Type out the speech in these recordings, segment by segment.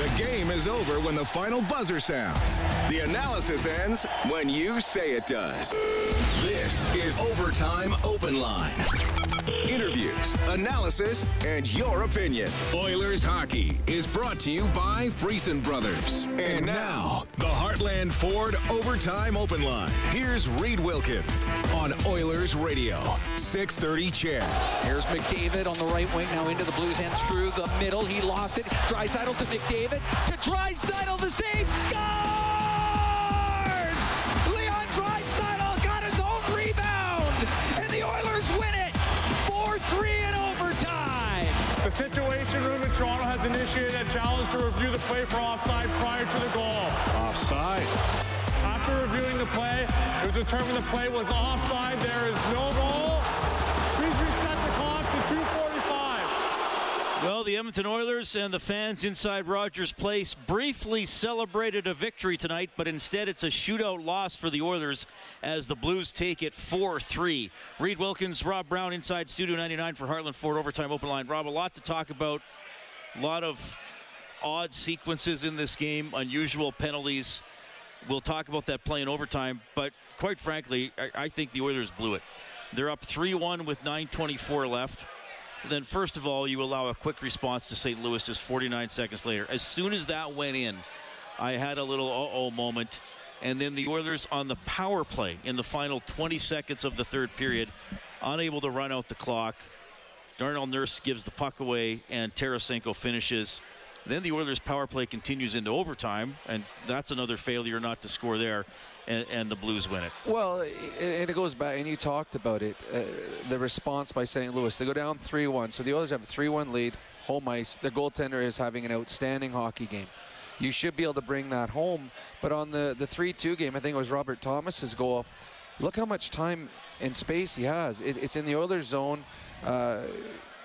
The game is over when the final buzzer sounds. The analysis ends when you say it does. This is Overtime Open Line. Interviews, analysis, and your opinion. Oilers hockey is brought to you by Friesen Brothers. And now, the Heartland Ford Overtime Open Line. Here's Reed Wilkins on Oilers Radio, 630 CHED. Here's McDavid on the right wing, now into the Blues end through the middle. He lost it. Draisaitl to McDavid to Draisaitl, the save scores! The Situation Room in Toronto has initiated a challenge to review the play for offside prior to the goal. Offside. After reviewing the play, it was determined the play was offside. There is no goal. Well, the Edmonton Oilers and the fans inside Rogers Place briefly celebrated a victory tonight, but instead it's a shootout loss for the Oilers as the Blues take it 4 3. Reed Wilkins, Rob Brown inside Studio 99 for Heartland Ford Overtime Open Line. Rob, a lot to talk about. A lot of odd sequences in this game, unusual penalties. We'll talk about that play in overtime, but quite frankly, I, I think the Oilers blew it. They're up 3 1 with 9.24 left. Then, first of all, you allow a quick response to St. Louis just 49 seconds later. As soon as that went in, I had a little uh oh moment. And then the Oilers on the power play in the final 20 seconds of the third period, unable to run out the clock. Darnell Nurse gives the puck away, and Tarasenko finishes. Then the Oilers' power play continues into overtime, and that's another failure not to score there, and, and the Blues win it. Well, and it goes back, and you talked about it, uh, the response by St. Louis. They go down 3 1. So the Oilers have a 3 1 lead, home ice. Their goaltender is having an outstanding hockey game. You should be able to bring that home. But on the, the 3 2 game, I think it was Robert Thomas's goal. Look how much time and space he has. It, it's in the Oilers zone. Uh,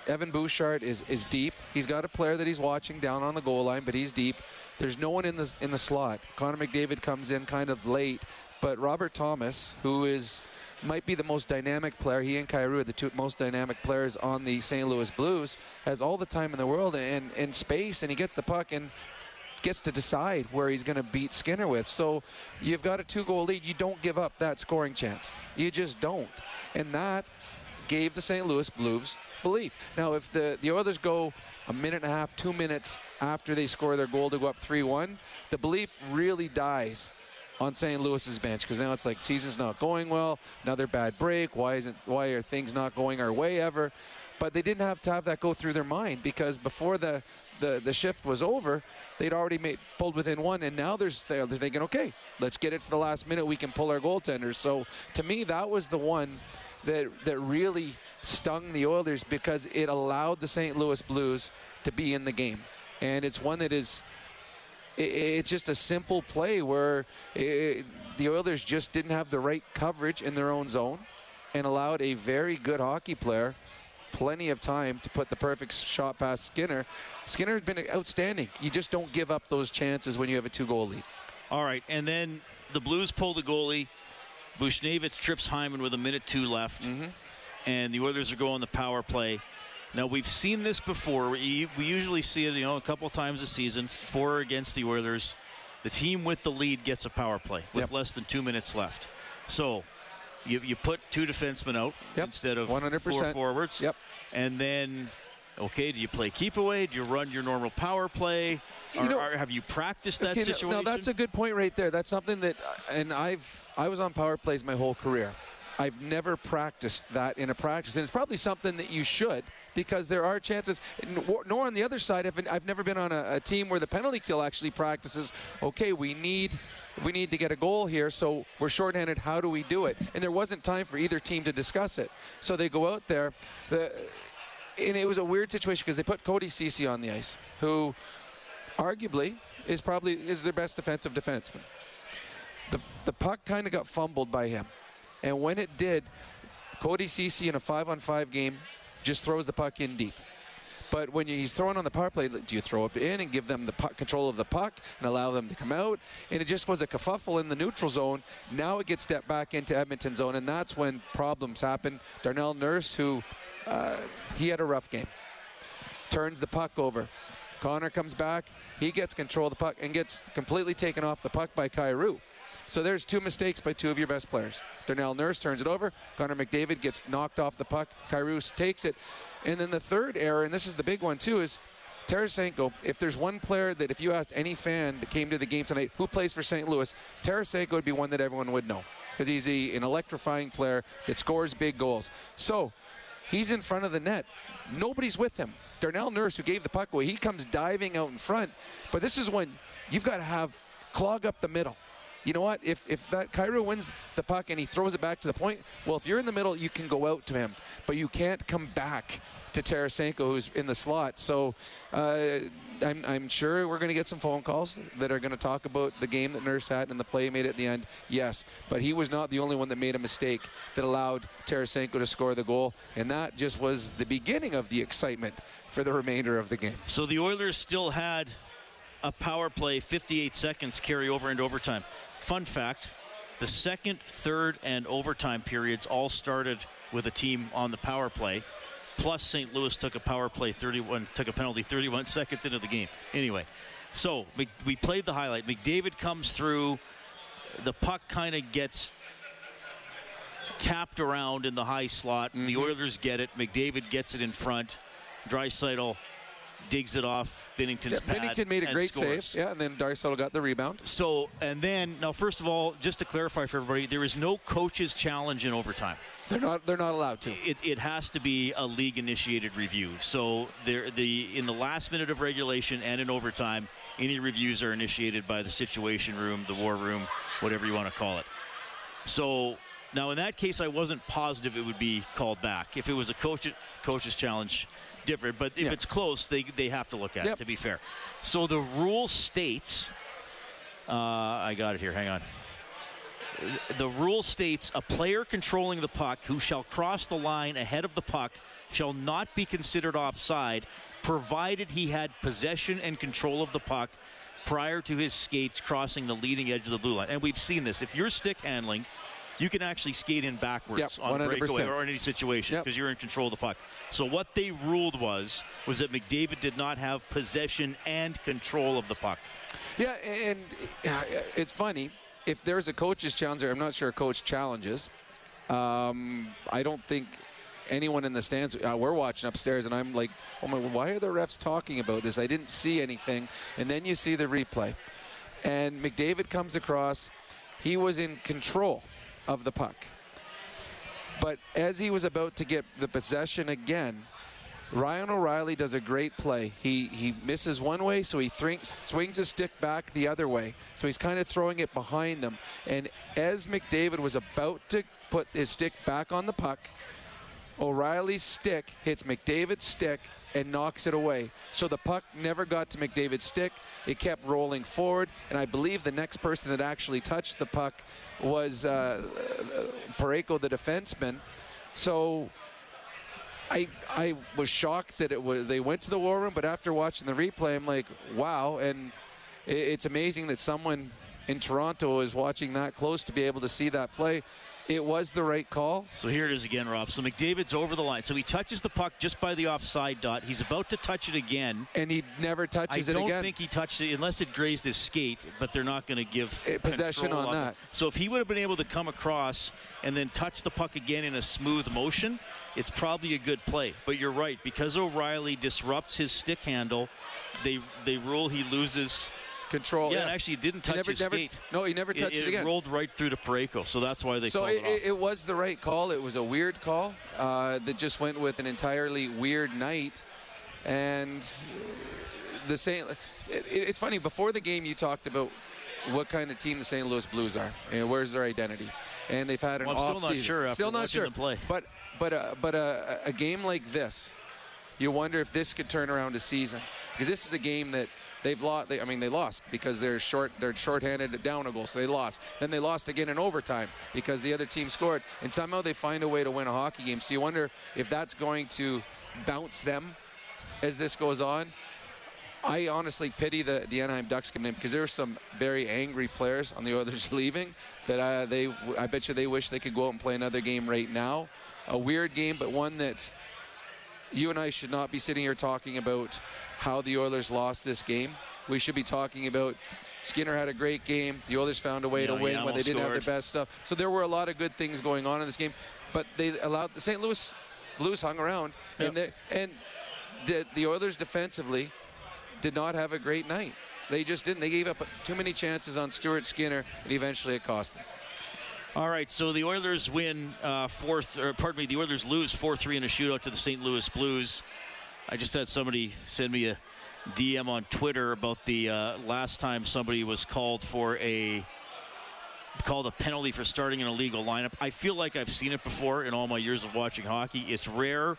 Evan Bouchard is, is deep. He's got a player that he's watching down on the goal line, but he's deep. There's no one in the in the slot. Connor McDavid comes in kind of late, but Robert Thomas, who is might be the most dynamic player, he and Kyrou are the two most dynamic players on the St. Louis Blues, has all the time in the world and, and space, and he gets the puck and gets to decide where he's going to beat Skinner with. So you've got a two-goal lead. You don't give up that scoring chance. You just don't. And that gave the St. Louis Blues belief. Now, if the, the Oilers go a minute and a half, two minutes after they score their goal to go up 3-1, the belief really dies on St. Louis's bench because now it's like season's not going well, another bad break. Why isn't why are things not going our way ever? But they didn't have to have that go through their mind because before the the, the shift was over, they'd already made pulled within one, and now there's they're thinking, okay, let's get it to the last minute. We can pull our goaltenders. So to me, that was the one that that really stung the Oilers because it allowed the St. Louis Blues to be in the game, and it's one that is. It's just a simple play where it, the Oilers just didn't have the right coverage in their own zone and allowed a very good hockey player plenty of time to put the perfect shot past Skinner. Skinner's been outstanding. You just don't give up those chances when you have a two-goal lead. All right, and then the Blues pull the goalie. Buchnevich trips Hyman with a minute two left, Mm-hmm. and the Oilers are going the power play. Now we've seen this before. We, we usually see it, you know, a couple times a season. Four against the Oilers. The team with the lead gets a power play with Yep. less than two minutes left. So you, you put two defensemen out Yep. instead of 100%. four forwards. Yep. And then, okay, do you play keep away? Do you run your normal power play? You know- or have you practiced that Okay, situation? No, that's a good point right there. That's something that, and I've I was on power plays my whole career. I've never practiced that in a practice, and it's probably something that you should because there are chances. Nor on the other side, I've, I've never been on a, a team where the penalty kill actually practices. Okay, we need we need to get a goal here, so we're shorthanded. How do we do it? And there wasn't time for either team to discuss it, so they go out there. The and it was a weird situation because they put Cody Cece on the ice, who arguably is probably is their best defensive defenseman. The the puck kind of got fumbled by him, and when it did, Cody Cece in a five-on-five game just throws the puck in deep. But when he's throwing on the power play, do you throw it in and give them the puck, control of the puck and allow them to come out? And it just was a kerfuffle in the neutral zone. Now it gets stepped back into Edmonton zone, and that's when problems happen. Darnell Nurse, who he had a rough game, turns the puck over. Connor comes back. He gets control of the puck and gets completely taken off the puck by Kyrou. So there's two mistakes by two of your best players. Darnell Nurse turns it over. Connor McDavid gets knocked off the puck. Kyrou takes it. And then the third error, and this is the big one too, is Tarasenko. If there's one player that if you asked any fan that came to the game tonight who plays for St. Louis, Tarasenko would be one that everyone would know because he's a, an electrifying player that scores big goals. So he's in front of the net. Nobody's with him. Darnell Nurse, who gave the puck away, he comes diving out in front. But this is when you've got to have clog up the middle you know what? If if that Kyrou wins the puck and he throws it back to the point, well, if you're in the middle, you can go out to him, but you can't come back to Tarasenko, who's in the slot. So uh, I'm, I'm sure we're going to get some phone calls that are going to talk about the game that Nurse had and the play made at the end. Yes, but he was not the only one that made a mistake that allowed Tarasenko to score the goal, and that just was the beginning of the excitement for the remainder of the game. So the Oilers still had a power play, 58 seconds carry over into overtime. Fun fact the second, third, and overtime periods all started with a team on the power play. Plus, St. Louis took a power play 31, took a penalty 31 seconds into the game. Anyway, so we played the highlight. McDavid comes through. The puck kind of gets tapped around in the high slot. Mm-hmm. The Oilers get it. McDavid gets it in front. Draisaitl digs it off Binnington's yeah, Binnington made a great scores. save. Yeah, and then Draisaitl got the rebound. So, and then now, first of all, just to clarify for everybody, there is no coach's challenge in overtime. They're not. They're not allowed to. It, it has to be a league-initiated review. So, there, the in the last minute of regulation and in overtime, any reviews are initiated by the Situation Room, the War Room, whatever you want to call it. So, now in that case, I wasn't positive it would be called back. If it was a coach coach's challenge, different. But if yeah. it's close, they, they have to look at yep. it, to be fair. So the rule states uh, I got it here. Hang on. The rule states a player controlling the puck who shall cross the line ahead of the puck shall not be considered offside provided he had possession and control of the puck prior to his skates crossing the leading edge of the blue line. And we've seen this. If you're stick handling, you can actually skate in backwards yep, on breakaway or in any situation because yep. you're in control of the puck. So what they ruled was was that McDavid did not have possession and control of the puck. Yeah, and uh, it's funny if there's a coach's challenge. I'm not sure a coach challenges. Um, I don't think anyone in the stands. Uh, we're watching upstairs, and I'm like, oh my, why are the refs talking about this? I didn't see anything. And then you see the replay, and McDavid comes across. He was in control of the puck. But as he was about to get the possession again, Ryan O'Reilly does a great play. He he misses one way, so he swings his stick back the other way. So he's kind of throwing it behind him. And as McDavid was about to put his stick back on the puck, O'Reilly's stick hits McDavid's stick and knocks it away. So the puck never got to McDavid's stick. It kept rolling forward, and I believe the next person that actually touched the puck was uh, Parayko, the defenseman. So I I was shocked that it was they went to the war room, but after watching the replay, I'm like, wow! And it's amazing that someone in Toronto is watching that close to be able to see that play. It was the right call. So here it is again, Rob. So McDavid's over the line. So he touches the puck just by the offside dot. He's about to touch it again. And he never touches it again. I don't think he touched it unless it grazed his skate, but they're not going to give eh, possession on that. So if he would have been able to come across and then touch the puck again in a smooth motion, it's probably a good play. But you're right. Because O'Reilly disrupts his stick handle, they, they rule he loses – control. Yeah, yeah. and actually, didn't touch never, his never, skate. No, he never touched it, it, again. It rolled right through to Parayko, so that's why they so called it, it, it, was the right call. It was a weird call uh, that just went with an entirely weird night, and the same. It, it's funny. Before the game, you talked about what kind of team the St. Louis Blues are and where's their identity, and they've had an well, off still season. Not sure still not sure. Play. But but uh, but a, a game like this you wonder if this could turn around a season because this is a game that they've lost. They, I mean, they lost because they're short. They're shorthanded down a goal, so they lost. Then they lost again in overtime because the other team scored, and somehow they find a way to win a hockey game. So you wonder if that's going to bounce them as this goes on. I honestly pity the, the Anaheim Ducks coming in because there are some very angry players on the Oilers leaving that uh, they I bet you they wish they could go out and play another game right now. A weird game, but one that you and I should not be sitting here talking about how the Oilers lost this game. We should be talking about Skinner had a great game. The Oilers found a way to win when they didn't have scored. the best stuff. So there were a lot of good things going on in this game, but they allowed the St. Louis Blues hung around, Yep. and they, and the the Oilers defensively did not have a great night. They just didn't. They gave up too many chances on Stuart Skinner, and eventually it cost them. All right, so the Oilers win uh, fourth, or pardon me, the Oilers lose four three in a shootout to the St. Louis Blues. I just had somebody send me a DM on Twitter about the uh, last time somebody was called for a called a penalty for starting an illegal lineup. I feel like I've seen it before in all my years of watching hockey. It's rare.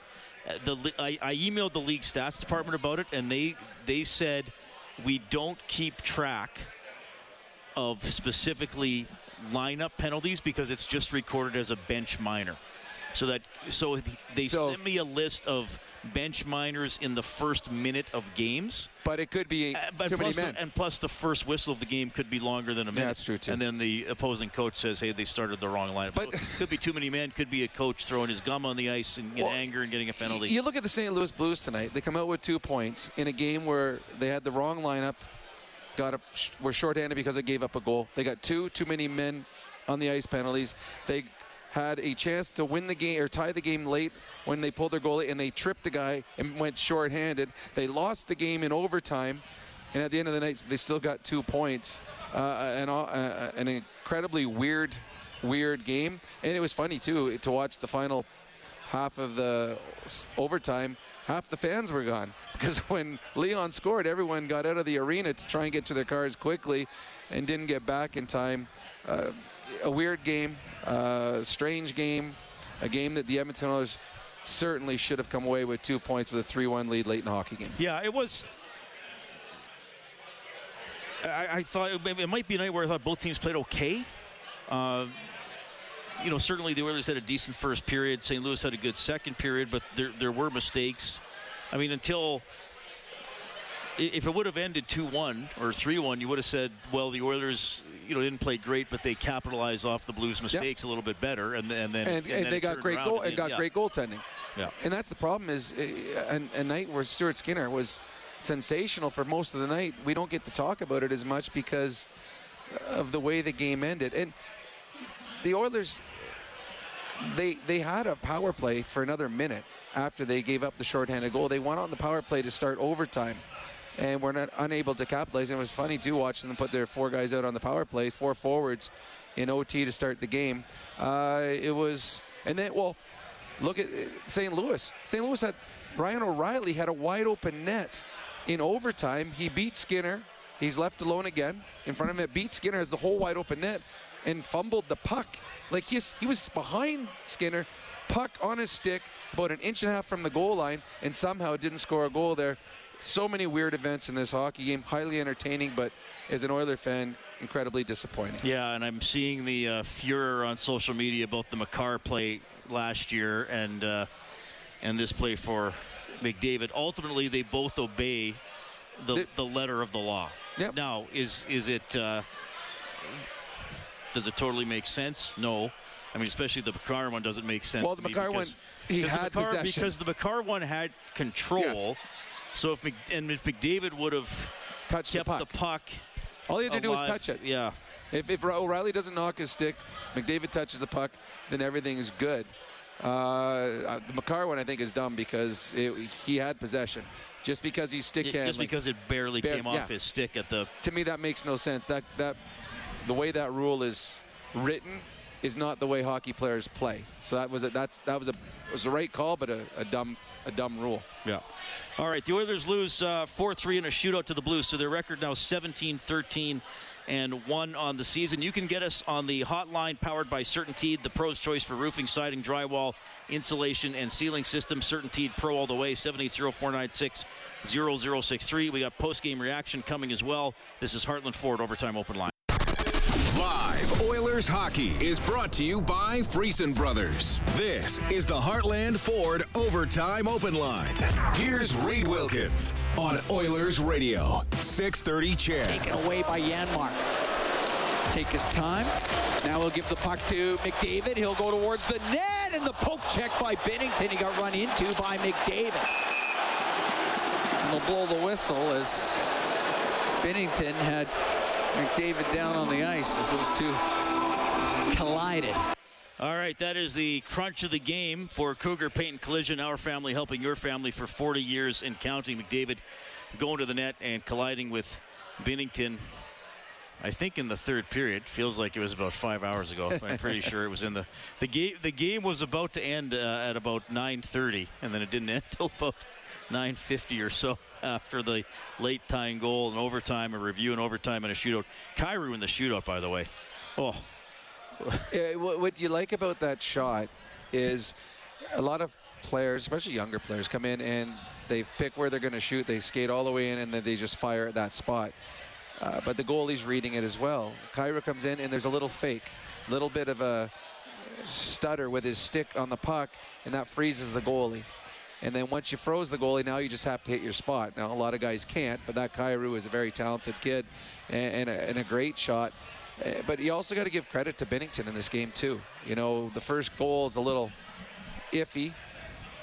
Uh, The I, I emailed the league stats department about it, and they they said we don't keep track of specifically lineup penalties because it's just recorded as a bench minor. So that so they So- sent me a list of bench minors in the first minute of games. But it could be Uh, too many plus the- men. and plus the first whistle of the game could be longer than a minute. that's true, too. And then the opposing coach says, "Hey, they started the wrong lineup." But- so it could be too many men. Could be a coach throwing his gum on the ice and in Well, anger and getting a penalty. You look at the St. Louis Blues tonight. They come out with two points in a game where they had the wrong lineup, got a, were shorthanded because they gave up a goal. They got two too many men on the ice penalties. They had a chance to win the game or tie the game late when they pulled their goalie and they tripped the guy and went shorthanded. They lost the game in overtime, and at the end of the night, they still got two points. Uh, and uh, uh, an incredibly weird, weird game. And it was funny too to watch the final half of the overtime, half the fans were gone because when Leon scored, everyone got out of the arena to try and get to their cars quickly, and didn't get back in time. Uh, a weird game, uh, strange game, a game that the Edmonton Oilers certainly should have come away with two points with a 3-1 lead late in the hockey game. Yeah, it was. I, I thought it, it might be a night where I thought both teams played okay. Uh, you know, certainly the Oilers had a decent first period. St. Louis had a good second period, but there there were mistakes. I mean, until if it would have ended 2-1 or 3-1, you would have said, well, the Oilers, you know, didn't play great, but they capitalized off the Blues' mistakes a little bit better, and, and then And, and, then they got great goal and got yeah. great goaltending. Yeah. And that's the problem is uh, a, a night where Stuart Skinner was sensational for most of the night. We don't get to talk about it as much because of the way the game ended. And the Oilers, they they had a power play for another minute after they gave up the shorthanded goal. They went on the power play to start overtime. And were not unable to capitalize. And it was funny too watching them put their four guys out on the power play, four forwards in OT to start the game. Uh, it was, and then well, Look at uh, St. Louis. St. Louis had Ryan O'Reilly had a wide open net in overtime. He beat Skinner. He's left alone again in front of him. Beat Skinner has the whole wide open net and fumbled the puck. Like he's he was behind Skinner, puck on his stick, about an inch and a half from the goal line, and somehow didn't score a goal there. So many weird events in this hockey game. Highly entertaining, but as an Oiler fan, incredibly disappointing. Yeah, and I'm seeing the uh, furor on social media about the Makar play last year and uh, and this play for McDavid. Ultimately, they both obey the, They- the letter of the law. Yep. Now, is is it uh, does it totally make sense? No. I mean, especially the Makar one doesn't make sense. Well, the Makar one, he the had possession. because the Makar one had control. Yes. So if Mc, and if McDavid would have Touched the kept puck. the puck, All he had to do was touch it. Yeah. If, if O'Reilly doesn't knock his stick, McDavid touches the puck, then everything is good. Uh, uh, the Makar one, I think, is dumb because it, he had possession. Just because he's stick It- handling, just because it barely Bare- came off yeah. his stick at the to me that makes no sense. That that the way that rule is written is not the way hockey players play. So that was a, that's that was a was a right call, but a, a dumb a dumb rule. Yeah. All right, the Oilers lose uh, 4-3 in a shootout to the Blues, so their record now 17-13 and one on the season. You can get us on the hotline powered by CertainTeed, the pro's choice for roofing, siding, drywall, insulation, and ceiling systems. CertainTeed Pro all the way, 780-496-0063. We got post-game reaction coming as well. This is Heartland Ford Overtime Open Line. Oilers hockey is brought to you by Friesen Brothers. This is the Heartland Ford Overtime Open Line. Here's Reed Wilkins on Oilers Radio, 630 CHED. Taken away by Janmark. Take his time. Now he'll give the puck to McDavid. He'll go towards the net, and the poke check by Binnington. He got run into by McDavid. And they'll blow the whistle as Binnington had McDavid down on the ice as those two collided. All right, that is the crunch of the game for Cougar Paint and Collision. Our family helping your family for 40 years and counting. McDavid going to the net and colliding with Binnington. I think in the third period. Feels like it was about five hours ago. I'm pretty sure it was in the the game. The game was about to end uh, at about 9:30, and then it didn't end till about 9:50 or so after the late tying goal and overtime, a review and overtime and a shootout. Kyrou in the shootout, by the way. Oh, what, you like about that shot is a lot of players, especially younger players, come in and they pick where they're going to shoot. They skate all the way in and then they just fire at that spot. Uh, but the goalie's reading it as well. Kyrou comes in and there's a little fake, little bit of a stutter with his stick on the puck, and that freezes the goalie. And then once you froze the goalie, now you just have to hit your spot. Now a lot of guys can't, but that Kyrou is a very talented kid and, and, a, and a great shot. Uh, But you also got to give credit to Binnington in this game too. You know, the first goal is a little iffy,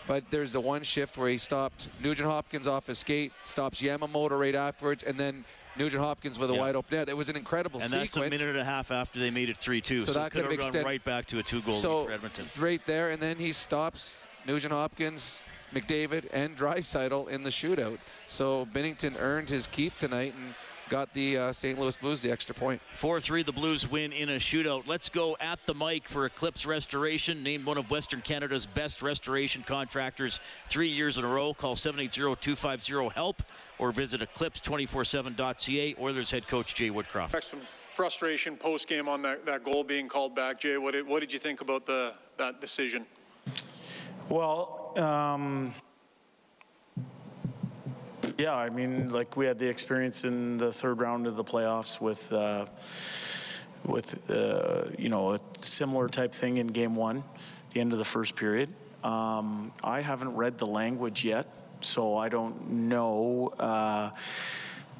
but there's the one shift where he stopped Nugent Hopkins off his skate, stops Yamamoto right afterwards, and then Nugent Hopkins with a Yeah. wide open net. It was an incredible and sequence. that's a minute and a half after they made it 3-2. So So, that could have gone extend- right back to a two-goal so lead for Edmonton. right there, and then he stops Nugent Hopkins, McDavid, and Draisaitl in the shootout. So Binnington earned his keep tonight and got the uh, St. Louis Blues the extra point. 4-3, the Blues win in a shootout. Let's go at the mic for Eclipse Restoration, named one of Western Canada's best restoration contractors three years in a row. Call 780-250-HELP or visit eclipse247.ca. Oilers head coach Jay Woodcroft. Some frustration post game on that, that goal being called back. Jay, what did, what did you think about the that decision? Well, um, yeah, I mean, like we had the experience in the third round of the playoffs with, uh, with uh, you know, a similar type thing in game one, the end of the first period. Um, I haven't read the language yet, so I don't know. Uh,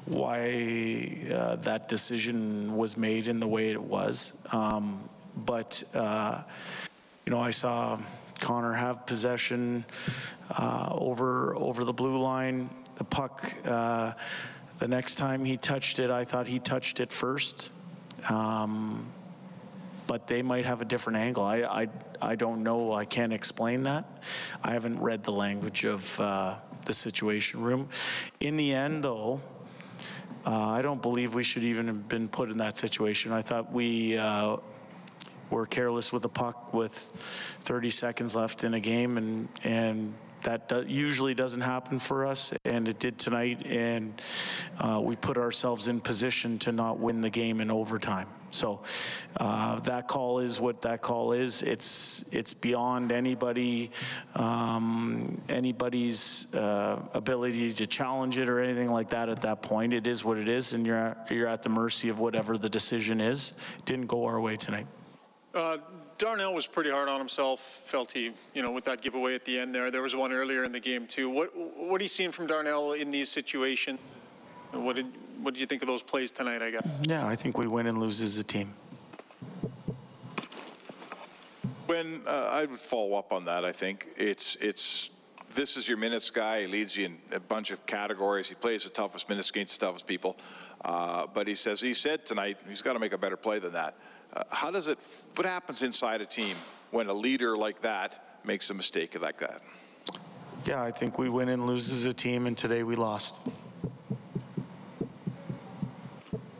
why uh, that decision was made in the way it was. Um, but, uh, you know, I saw Connor have possession uh, over, over the blue line. The puck, uh, the next time he touched it, I thought he touched it first. Um, but they might have a different angle. I, I, I don't know. I can't explain that. I haven't read the language of uh, the situation room. In the end, though, uh, I don't believe we should even have been put in that situation. I thought we uh, were careless with the puck with 30 seconds left in a game, and and that do- usually doesn't happen for us, and it did tonight. And uh, we put ourselves in position to not win the game in overtime. So uh, that call is what that call is. It's it's beyond anybody um, anybody's uh, ability to challenge it or anything like that at that point. It is what it is, and you're at, you're at the mercy of whatever the decision is. didn't go our way tonight. Uh, Darnell was pretty hard on himself. Felt he, you know, with that giveaway at the end there. There was one earlier in the game too. What what are you seeing from Darnell in these situations? What did what did you think of those plays tonight? I guess. Yeah, I think we win and lose as a team. When uh, I would follow up on that, I think it's it's this is your minutes guy. He leads you in a bunch of categories. He plays the toughest minutes against the toughest people. Uh, but he says he said tonight he's got to make a better play than that. Uh, how does it? What happens inside a team when a leader like that makes a mistake like that? Yeah, I think we win and lose as a team, and today we lost.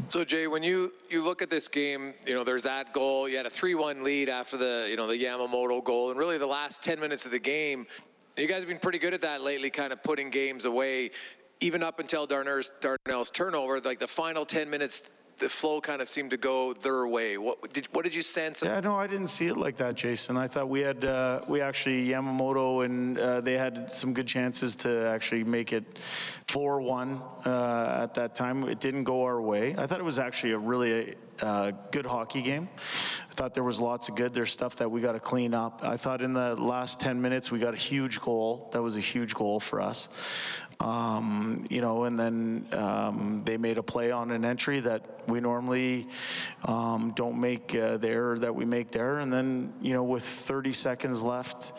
So Jay, when you you look at this game, you know there's that goal. You had a 3-1 lead after the you know the Yamamoto goal, and really the last 10 minutes of the game. You guys have been pretty good at that lately, kind of putting games away, even up until Darnell's, Darnell's turnover. Like the final 10 minutes the flow kind of seemed to go their way. What did what did you sense? Yeah, no, I didn't see it like that, Jason. I thought we had uh, we actually Yamamoto and uh, they had some good chances to actually make it four-one uh, at that time. It didn't go our way. I thought it was actually a really uh, good hockey game. I thought there was lots of good. There's stuff that we got to clean up. I thought in the last 10 minutes we got a huge goal. That was a huge goal for us. Um, you know, and then um, they made a play on an entry that we normally um, don't make uh, the error that we make there. And then, you know, with 30 seconds left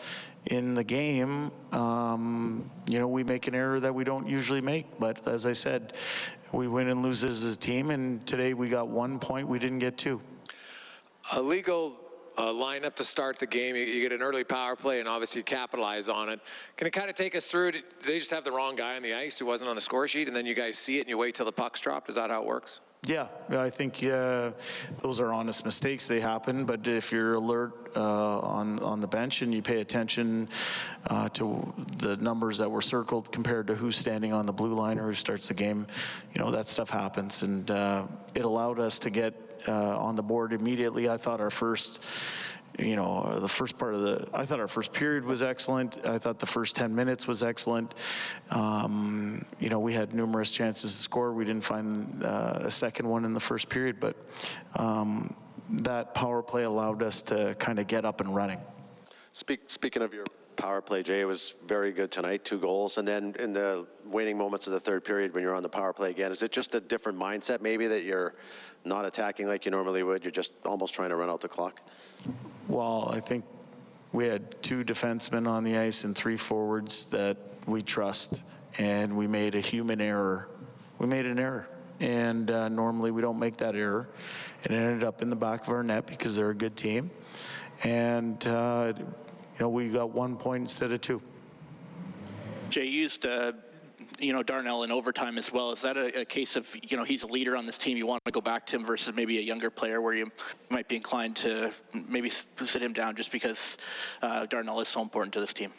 in the game, um, you know, we make an error that we don't usually make. But as I said, we win and lose as a team. And today we got one point, we didn't get two. A legal uh, lineup to start the game. You, you, get an early power play and obviously capitalize on it. Can it kind of take us through? They just have the wrong guy on the ice who wasn't on the score sheet, and then you guys see it and you wait till the puck's dropped? Is that how it works? Yeah, I think uh, those are honest mistakes. They happen, but if you're alert uh, on on the bench and you pay attention uh, to the numbers that were circled compared to who's standing on the blue line or who starts the game, you know that stuff happens, and uh, it allowed us to get uh, on the board immediately. I thought our first you know, the first part of the, I thought our first period was excellent. I thought the first 10 minutes was excellent. Um, you know, we had numerous chances to score. We didn't find uh, a second one in the first period, but um, that power play allowed us to kind of get up and running. Speak, speaking of your power play, Jay, was very good tonight, two goals. And then in the waning moments of the third period when you're on the power play again, is it just a different mindset maybe that you're not attacking like you normally would? You're just almost trying to run out the clock? Well, I think we had two defensemen on the ice and three forwards that we trust, and we made a human error. We made an error. And uh, normally we don't make that error. It ended up in the back of our net because they're a good team. And, uh, you know, we got one point instead of two. Jay used uh, you know, Darnell in overtime as well. Is that a, a, case of, you know, he's a leader on this team, you want to go back to him versus maybe a younger player where you might be inclined to maybe sit him down just because uh, Darnell is so important to this team?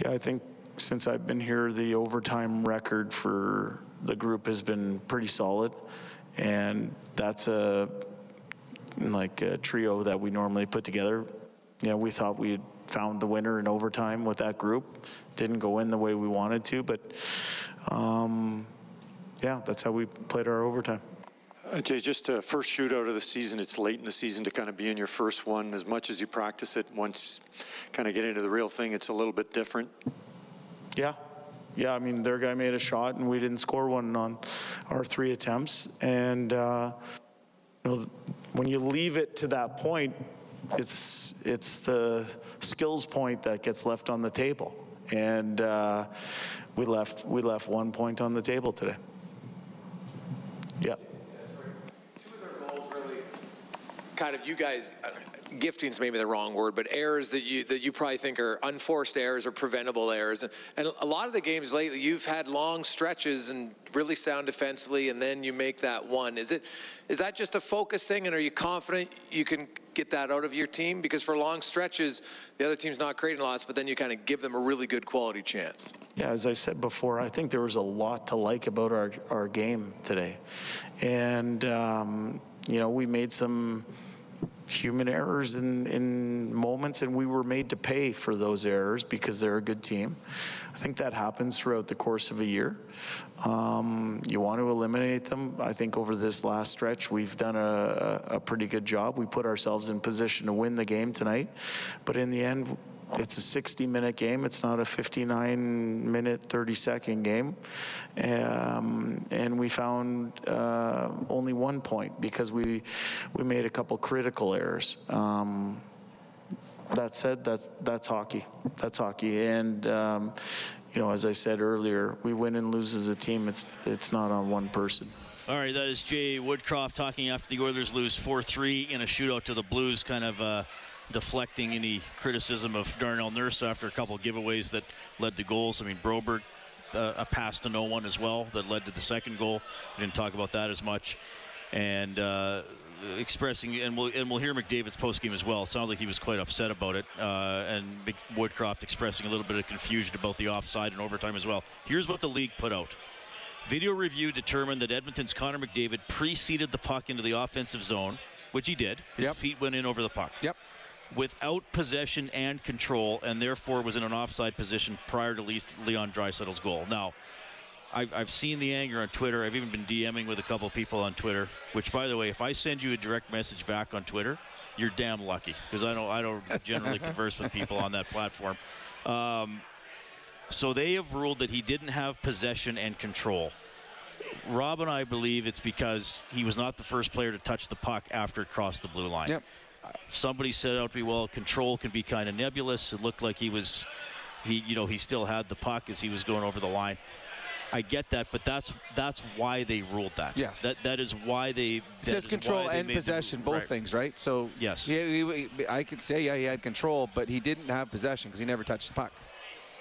Yeah, I think since I've been here, the overtime record for the group has been pretty solid. And that's a, like a trio that we normally put together. You know, we thought we had found the winner in overtime with that group. Didn't go in the way we wanted to, but um, yeah, that's how we played our overtime. Uh, Jay, just a first shootout of the season. It's late in the season to kind of be in your first one. As much as you practice it, once kind of get into the real thing, it's a little bit different. Yeah, yeah. I mean, their guy made a shot, and we didn't score one on our three attempts. And uh, you know, when you leave it to that point, it's it's the skills point that gets left on the table, and uh, we left we left one point on the table today. Yep. Kind of, you guys, gifting's maybe the wrong word, but errors that you that you probably think are unforced errors or preventable errors. And, and a lot of the games lately, you've had long stretches and really sound defensively, and then you make that one. Is it is that just a focus thing, and are you confident you can get that out of your team? Because for long stretches, the other team's not creating lots, but then you kind of give them a really good quality chance. Yeah, as I said before, I think there was a lot to like about our, our game today. And, um, you know, we made some human errors in, in moments, and we were made to pay for those errors because they're a good team. I think that happens throughout the course of a year. Um, you want to eliminate them. I think over this last stretch, we've done a, a pretty good job. We put ourselves in position to win the game tonight, but in the end, it's a 60 minute game. It's not a 59 minute, 30 second game. Um, and we found uh, only one point because we, we made a couple critical errors. Um, that said, that's, that's hockey. That's hockey. And, um, you know, as I said earlier, we win and lose as a team. It's, it's not on one person. All right, that is Jay Woodcroft talking after the Oilers lose 4 3 in a shootout to the Blues, kind of. Uh, deflecting any criticism of Darnell Nurse after a couple of giveaways that led to goals. I mean, Broberg, uh, a pass to no one as well that led to the second goal. We didn't talk about that as much. And uh, expressing, and we'll, and we'll hear McDavid's postgame as well. It sounds like he was quite upset about it. Uh, and Woodcroft expressing a little bit of confusion about the offside and overtime as well. Here's what the league put out. Video review determined that Edmonton's Connor McDavid preceded the puck into the offensive zone, which he did. His Yep. feet went in over the puck. Yep. Without possession and control, and therefore was in an offside position prior to Le- Leon Draisaitl's goal. Now, I've, I've seen the anger on Twitter. I've even been DMing with a couple people on Twitter. Which, by the way, if I send you a direct message back on Twitter, you're damn lucky because I don't I don't generally converse with people on that platform. Um, so they have ruled that he didn't have possession and control. Rob and I believe it's because he was not the first player to touch the puck after it crossed the blue line. Yep. Somebody said out to me, well, control can be kind of nebulous. It looked like he was, he you know, he still had the puck as he was going over the line. I get that, but that's that's why they ruled that. Yes. That that is why they. That says control and possession, both right. things, right? So Yes. yeah, he, he- I could say yeah, he had control, but he didn't have possession because he never touched the puck.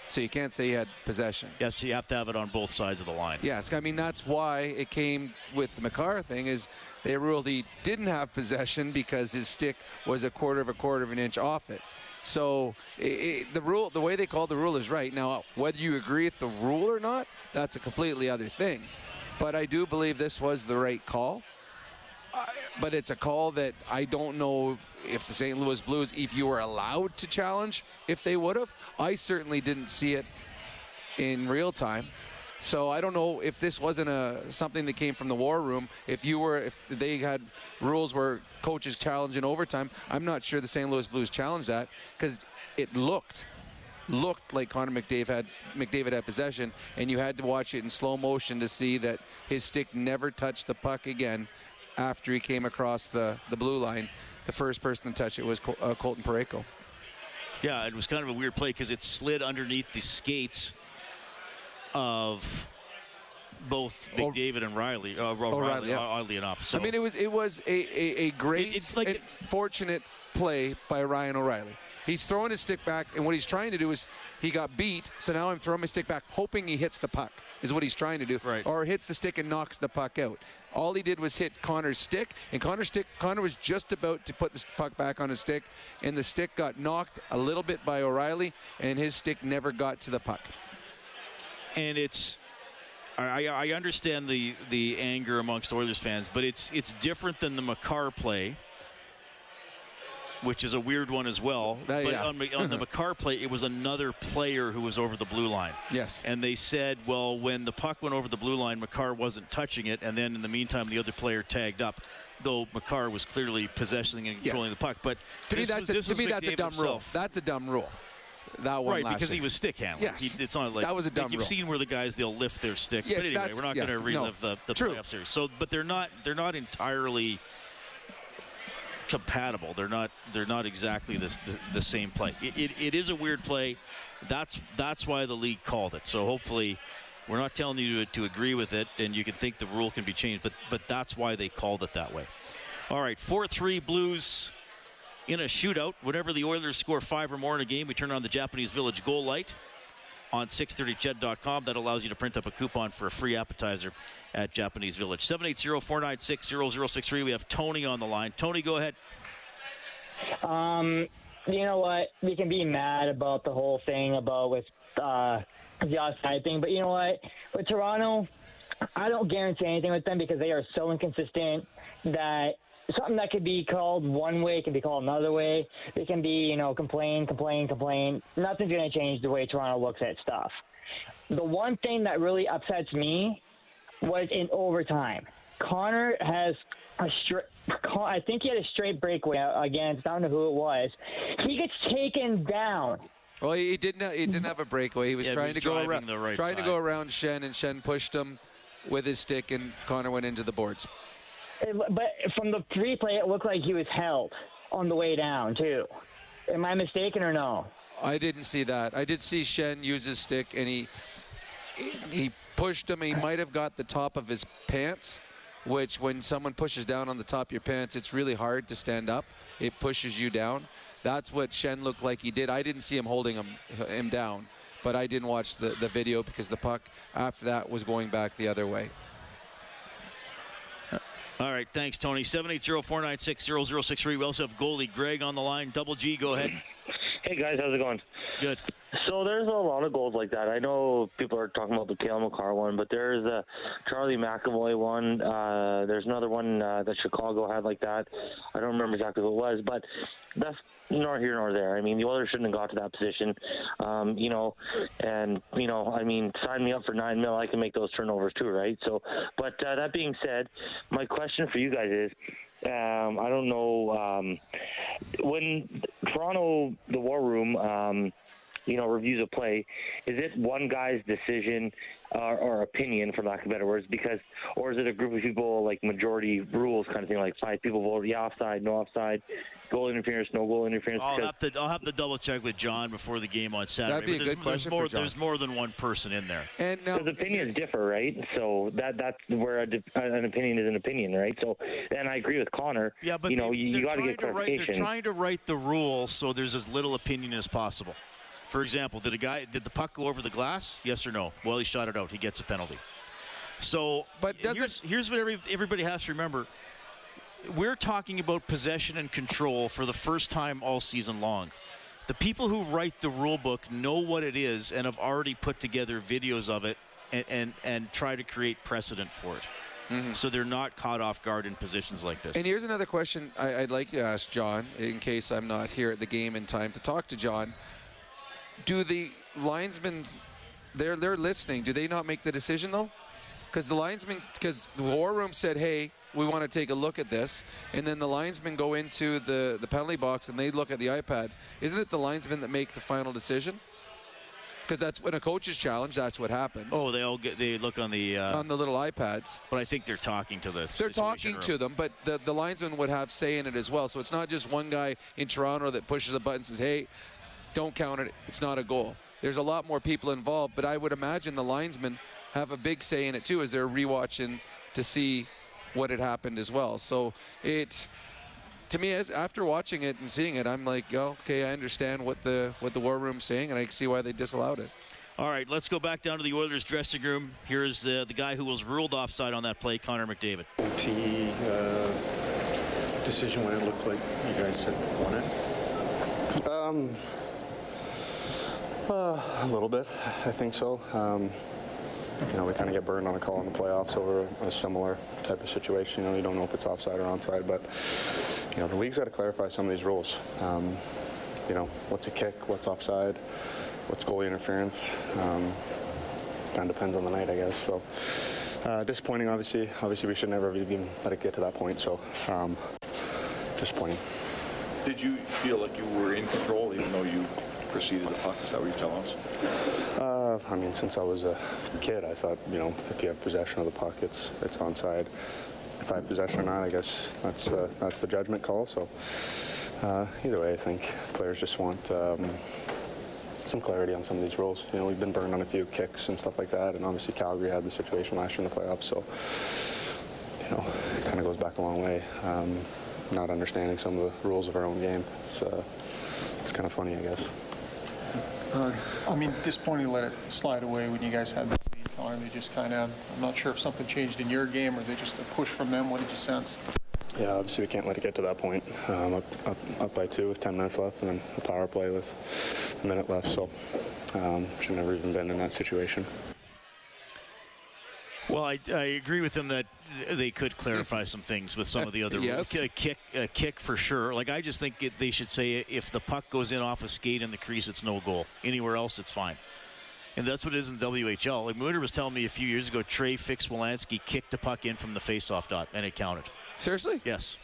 So you can't say he had possession. Yes, you have to have it on both sides of the line. Yes, I mean that's why it came with the Makar thing is they ruled he didn't have possession because his stick was a quarter of a quarter of an inch off it. So i i the rule, the way they called the rule is right. Now, whether you agree with the rule or not, that's a completely other thing. But I do believe this was the right call. But it's a call that I don't know if the St. Louis Blues, if you were allowed to challenge, if they would have. I certainly didn't see it in real time. So I don't know if this wasn't a something that came from the war room. If you were, if they had rules where coaches challenge in overtime, I'm not sure the St. Louis Blues challenged that because it looked looked like Connor McDavid had McDavid had possession, and you had to watch it in slow motion to see that his stick never touched the puck again after he came across the the blue line. The first person to touch it was Col- uh, Colton Parayko. Yeah, it was kind of a weird play because it slid underneath the skates of both McDavid and Riley. Uh, Riley, O'Reilly, yeah. oddly enough. So I mean, it was it was a, a, a great, it's like and fortunate play by Ryan O'Reilly. He's throwing his stick back, and what he's trying to do is he got beat, so now I'm throwing my stick back, hoping he hits the puck. Is what he's trying to do, Right. or hits the stick and knocks the puck out. All he did was hit Connor's stick, and Connor's stick. Connor was just about to put the puck back on his stick, and the stick got knocked a little bit by O'Reilly, and his stick never got to the puck. And it's I, I understand the the anger amongst Oilers fans, but it's it's different than the Makar play, which is a weird one as well. Uh, but yeah. on, on the Makar play, it was another player who was over the blue line. Yes. And they said, well, when the puck went over the blue line, Makar wasn't touching it, and then in the meantime, the other player tagged up. Though Makar was clearly possessing and controlling the puck, but To me, that's was- a, to me that's a dumb rule. That's a dumb rule. That one Right, because he was stick handling. Yes. He- it's not like That was a dumb like you've rule. seen where the guys they'll lift their stick. Yes, but anyway, we're not yes, going to relive no. the, the True. playoff series. So, but they're not they're not entirely compatible. They're not they're not exactly this the, the same play. It, it, it is a weird play. That's that's why the league called it. So hopefully. We're not telling you to, to agree with it, and you can think the rule can be changed, but but that's why they called it that way. All right, four three Blues in a shootout. Whenever the Oilers score five or more in a game, we turn on the Japanese Village goal light on 630ched.com. That allows you to print up a coupon for a free appetizer at Japanese Village. 780-496-0063. We have Tony on the line. Tony, go ahead. Um, you know what? We can be mad about the whole thing about with uh, the offside thing, but you know what? With Toronto, I don't guarantee anything with them because they are so inconsistent that something that could be called one way can be called another way. They can be, you know, complain, complain, complain. Nothing's going to change the way Toronto looks at stuff. The one thing that really upsets me was in overtime. Connor has a straight. I think he had a straight breakaway against. I don't know who it was. He gets taken down. Well, he didn't. Have, he didn't have a breakaway. He was Yeah, he trying was to go around, right trying to go around Schenn, and Schenn pushed him with his stick, and Connor went into the boards. It- But from the replay, it looked like he was held on the way down too. Am I mistaken or no? I didn't see that. I did see Schenn use his stick, and he he pushed him. He might have got the top of his pants, which when someone pushes down on the top of your pants, it's really hard to stand up. It pushes you down. That's what Schenn looked like he did. I didn't see him holding him him down, but I didn't watch the, the video because the puck after that was going back the other way. All right, thanks, Tony. 780-496-0063. We also have goalie Greg on the line. Double G, go ahead. Hey guys, how's it going? Good. So there's a lot of goals like that. I know people are talking about the Cale Makar one, but there's a Charlie McAvoy one. Uh, there's another one uh, that Chicago had like that. I don't remember exactly what it was, but that's nor here nor there. I mean, the Oilers shouldn't have got to that position. Um, you know, and you know, I mean, sign me up for nine mil. I can make those turnovers too, right? So, but uh, that being said, my question for you guys is. Um, I don't know um, when Toronto, the War Room, um, you know, reviews a play. Is it one guy's decision uh, or opinion, for lack of better words, because, or is it a group of people like majority rules kind of thing, like five people vote yeah offside, no offside, goal interference, no goal interference? I'll have to I'll have to double check with John before the game on Saturday. That'd be a there's, good there's question for more John. there's more than one person in there. And now, because opinions differ, right? So that that's where a, an opinion is an opinion, right? So, and I agree with Connor. Yeah, but you know, they, you, they're you got to trying get to write. They're trying to write the rule so there's as little opinion as possible. For example, did a guy did the puck go over the glass? Yes or no? Well, he shot it out. He gets a penalty. So, But here's, here's what every, everybody has to remember. We're talking about possession and control for the first time all season long. The people who write the rule book know what it is and have already put together videos of it and, and, and try to create precedent for it. Mm-hmm. So they're not caught off guard in positions like this. And here's another question I, I'd like to ask John, in case I'm not here at the game in time to talk to John. Do the linesmen, they're they're listening? Do they not make the decision though? Because the linesmen, because the war room said, "Hey, we want to take a look at this," and then the linesmen go into the the penalty box and they look at the iPad. Isn't it the linesmen that make the final decision? Because that's when a coach is challenged. That's what happens. Oh, they all get they look on the uh, on the little iPads. But I think they're talking to the. They're talking room. to them, but the, the linesman would have say in it as well. So it's not just one guy in Toronto that pushes a button and says, hey, don't count it. It's not a goal. There's a lot more people involved, but I would imagine the linesmen have a big say in it too as they're rewatching to see what had happened as well. So it, to me, as after watching it and seeing it, I'm like, oh, okay, I understand what the what the war room's saying, and I see why they disallowed it. All right, let's go back down to the Oilers dressing room. Here's uh, the guy who was ruled offside on that play, Connor McDavid. OT uh, decision when it looked like you guys had won it? Um, uh, a little bit, I think so. Um, you know, we kind of get burned on a call in the playoffs over a similar type of situation. You know, you don't know if it's offside or onside, but you know, the league's got to clarify some of these rules. Um, you know, what's a kick, what's offside, what's goalie interference. Um, kind of depends on the night, I guess. So uh, disappointing, obviously. Obviously, we should never have even let it get to that point. So um, disappointing. Did you feel like you were in control even though you the puck? Is that what you're telling us? Uh, I mean, since I was a kid, I thought, you know, if you have possession of the puck, it's it's onside. If I have possession or not, I guess that's uh, that's the judgment call. So uh, either way, I think players just want um, some clarity on some of these rules. You know, we've been burned on a few kicks and stuff like that, and obviously Calgary had the situation last year in the playoffs. So you know, it kind of goes back a long way. Um, not understanding some of the rules of our own game. It's uh, it's kind of funny, I guess. Uh, I mean, disappointing to let it slide away when you guys had that lead, Connor. They just kind of, I'm not sure if something changed in your game or they just a push from them. What did you sense? Yeah, obviously we can't let it get to that point. Um, up, up, up by two with 10 minutes left, and then a power play with a minute left. So um, should never even been in that situation. Well, I, I agree with him that they could clarify some things with some of the other Yes. rules. A kick, a kick for sure. Like I just think it, they should say if the puck goes in off a skate in the crease, it's no goal. Anywhere else, it's fine. And that's what it is in WHL. Like Mooner was telling me a few years ago, Trey Fix Wolansky kicked a puck in from the faceoff dot, and it counted. Seriously? Yes.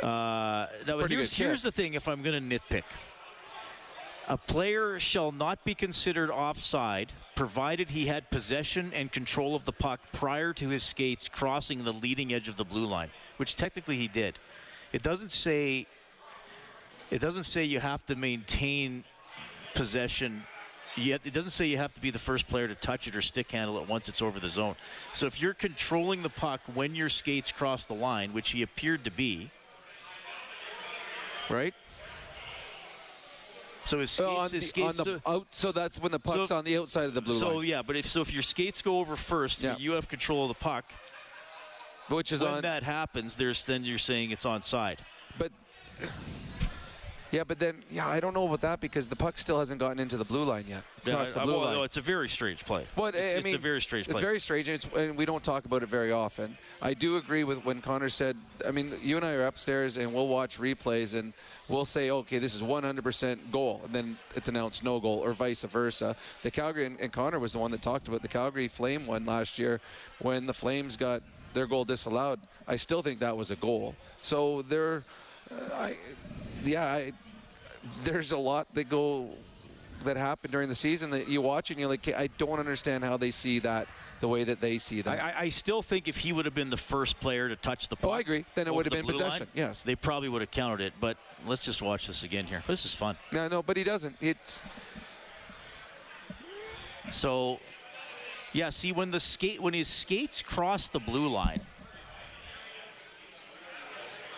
Uh, now, pretty here's, good here's the thing if I'm going to nitpick. A player shall not be considered offside provided he had possession and control of the puck prior to his skates crossing the leading edge of the blue line, which technically he did. It doesn't say it doesn't say you have to maintain possession Yet it doesn't say you have to be the first player to touch it or stick handle it once it's over the zone. So if you're controlling the puck when your skates cross the line, which he appeared to be, right? So his uh, skates, Oh, on his skates the out, so that's when the puck's so- on the outside of the blue so line. So yeah, but if so, if your skates go over first, Yeah. you have control of the puck. Which is when on- that happens, there's then you're saying it's onside. But Yeah, but then, yeah, I don't know about that because the puck still hasn't gotten into the blue line yet. Yeah, across the I- blue well, line. no, it's a very strange play. But it's, I it's a very strange play. It's very strange, and, it's, and we don't talk about it very often. I do agree with when Connor said. I mean, you and I are upstairs, and we'll watch replays, and we'll say, okay, this is 100% goal, and then it's announced no goal, or vice versa. The Calgary and, and Connor was the one that talked about the Calgary Flame one last year when the Flames got their goal disallowed. I still think that was a goal. So there, uh, I, yeah, I, there's a lot that go that happened during the season that you watch and you're like, I don't understand how they see that the way that they see that. I, I- I still think if he would have been the first player to touch the puck, Oh, I agree. Then it would have been possession, line, yes. they probably would have counted it. But let's just watch this again here. This is fun. no, no, but he doesn't. It's So, yeah. See, when the skate when his skates cross the blue line.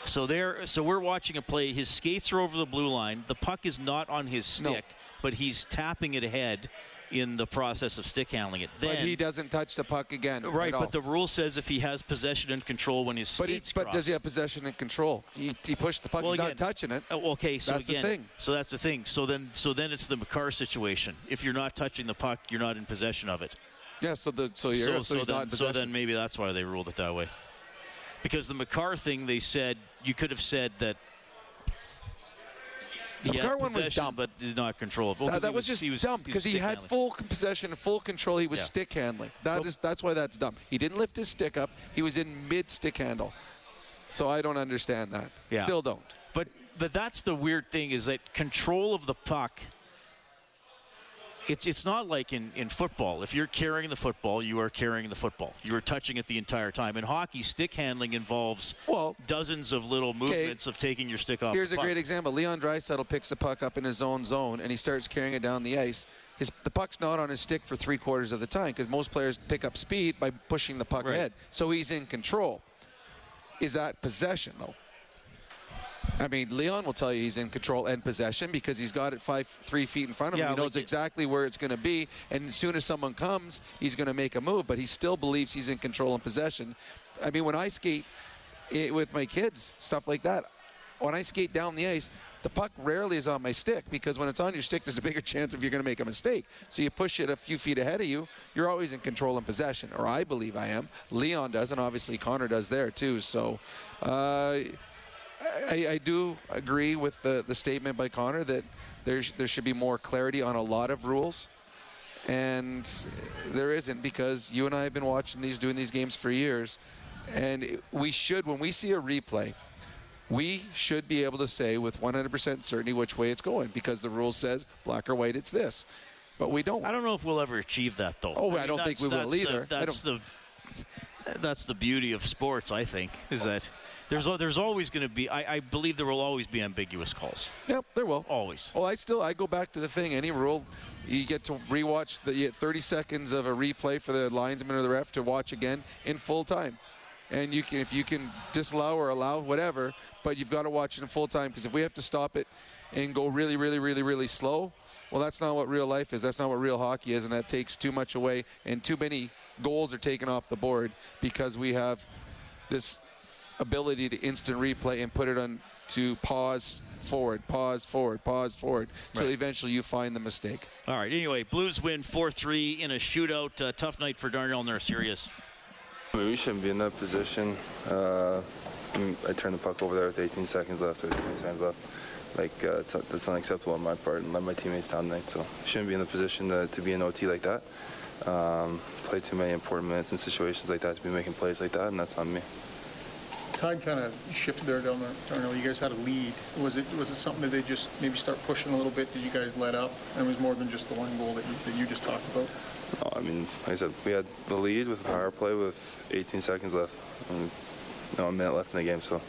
So there, so we're watching a play. His skates are over the blue line. The puck is not on his stick, but he's tapping it ahead in the process of stick handling it. Then, but he doesn't touch the puck again. right, but the rule says if he has possession and control when his but, he, but does he have possession and control? He, he pushed the puck. Well, He's again- not touching it. Oh, okay, so That's the again, thing. so that's the thing. So then, so then it's the Makar situation. If you're not touching the puck, you're not in possession of it. Yeah, so the so you're so, he's then, not in so then maybe that's why they ruled it that way. Because the Makar thing, they said you could have said that. The he Makar one was dumb. but did not control it. Well, That- that he was, just he was, dumb because he, stick had handling. full possession and full control. He was Yeah. stick handling. That is that's why that's dumb. He didn't lift his stick up. He was in mid stick handle. So I don't understand that. Yeah. Still don't. But but that's the weird thing is that control of the puck. It's it's not like in, in football. If you're carrying the football, you are carrying the football. You are touching it the entire time. In hockey, stick handling involves well dozens of little movements of taking your stick off. Here's a great example. Leon Draisaitl picks the puck up in his own zone and he starts carrying it down the ice. His, the puck's not on his stick for three quarters of the time because most players pick up speed by pushing the puck ahead. So he's in control. Is that possession though? I mean, Leon will tell you he's in control and possession because he's got it five, three feet in front of him. Yeah, he knows like exactly where it's going to be, and as soon as someone comes, he's going to make a move. But he still believes he's in control and possession. I mean, when I skate i with my kids, stuff like that, when I skate down the ice, the puck rarely is on my stick because when it's on your stick, there's a bigger chance of you're going to make a mistake. So you push it a few feet ahead of you, you're always in control and possession, or I believe I am. Leon does, and obviously Connor does there too. So. Uh, I, I do agree with the, the statement by Connor that there's, there should be more clarity on a lot of rules. And there isn't because you and I have been watching these, doing these games for years. And we should, when we see a replay, we should be able to say with 100% certainty which way it's going because the rule says black or white, it's this. But we don't. I don't know if we'll ever achieve that though. Oh, I mean, don't think we will that's the- either. I that's the that's the beauty of sports. I think is that there's there's always going to be. I, I believe there will always be ambiguous calls. Yep, there will. Always. Well, I still I go back to the thing. Any rule, you get to rewatch the you get 30 seconds of a replay for the linesman or the ref to watch again in full time, and you can if you can disallow or allow whatever, but you've got to watch it in full time because if we have to stop it and go really, really, really, really slow, well, that's not what real life is. That's not what real hockey is, and that takes too much away, and too many goals are taken off the board because we have this ability to instant replay and put it on to pause forward, pause forward, pause forward, till Right. eventually you find the mistake. All right. Anyway, Blues win 4-3 in a shootout. Uh, tough night for Darnell Nurse. Here he is. I mean, we shouldn't be in that position. Uh, I, mean, I turned the puck over there with 18 seconds left or 20 seconds left. Like, uh, it's, that's unacceptable on my part and let my teammates down tonight. So, shouldn't be in the position to, to be in OT like that. Um, play too many important minutes in situations like that to be making plays like that, and that's on me. Tide kind of shifted there down there. Darnell, you guys had a lead. Was it was it something that they just maybe start pushing a little bit? Did you guys let up? And it was more than just the one goal that you, that you just talked about. No, I mean, like I said, we had the lead with a power play with 18 seconds left. And, you know, a minute left in the game, so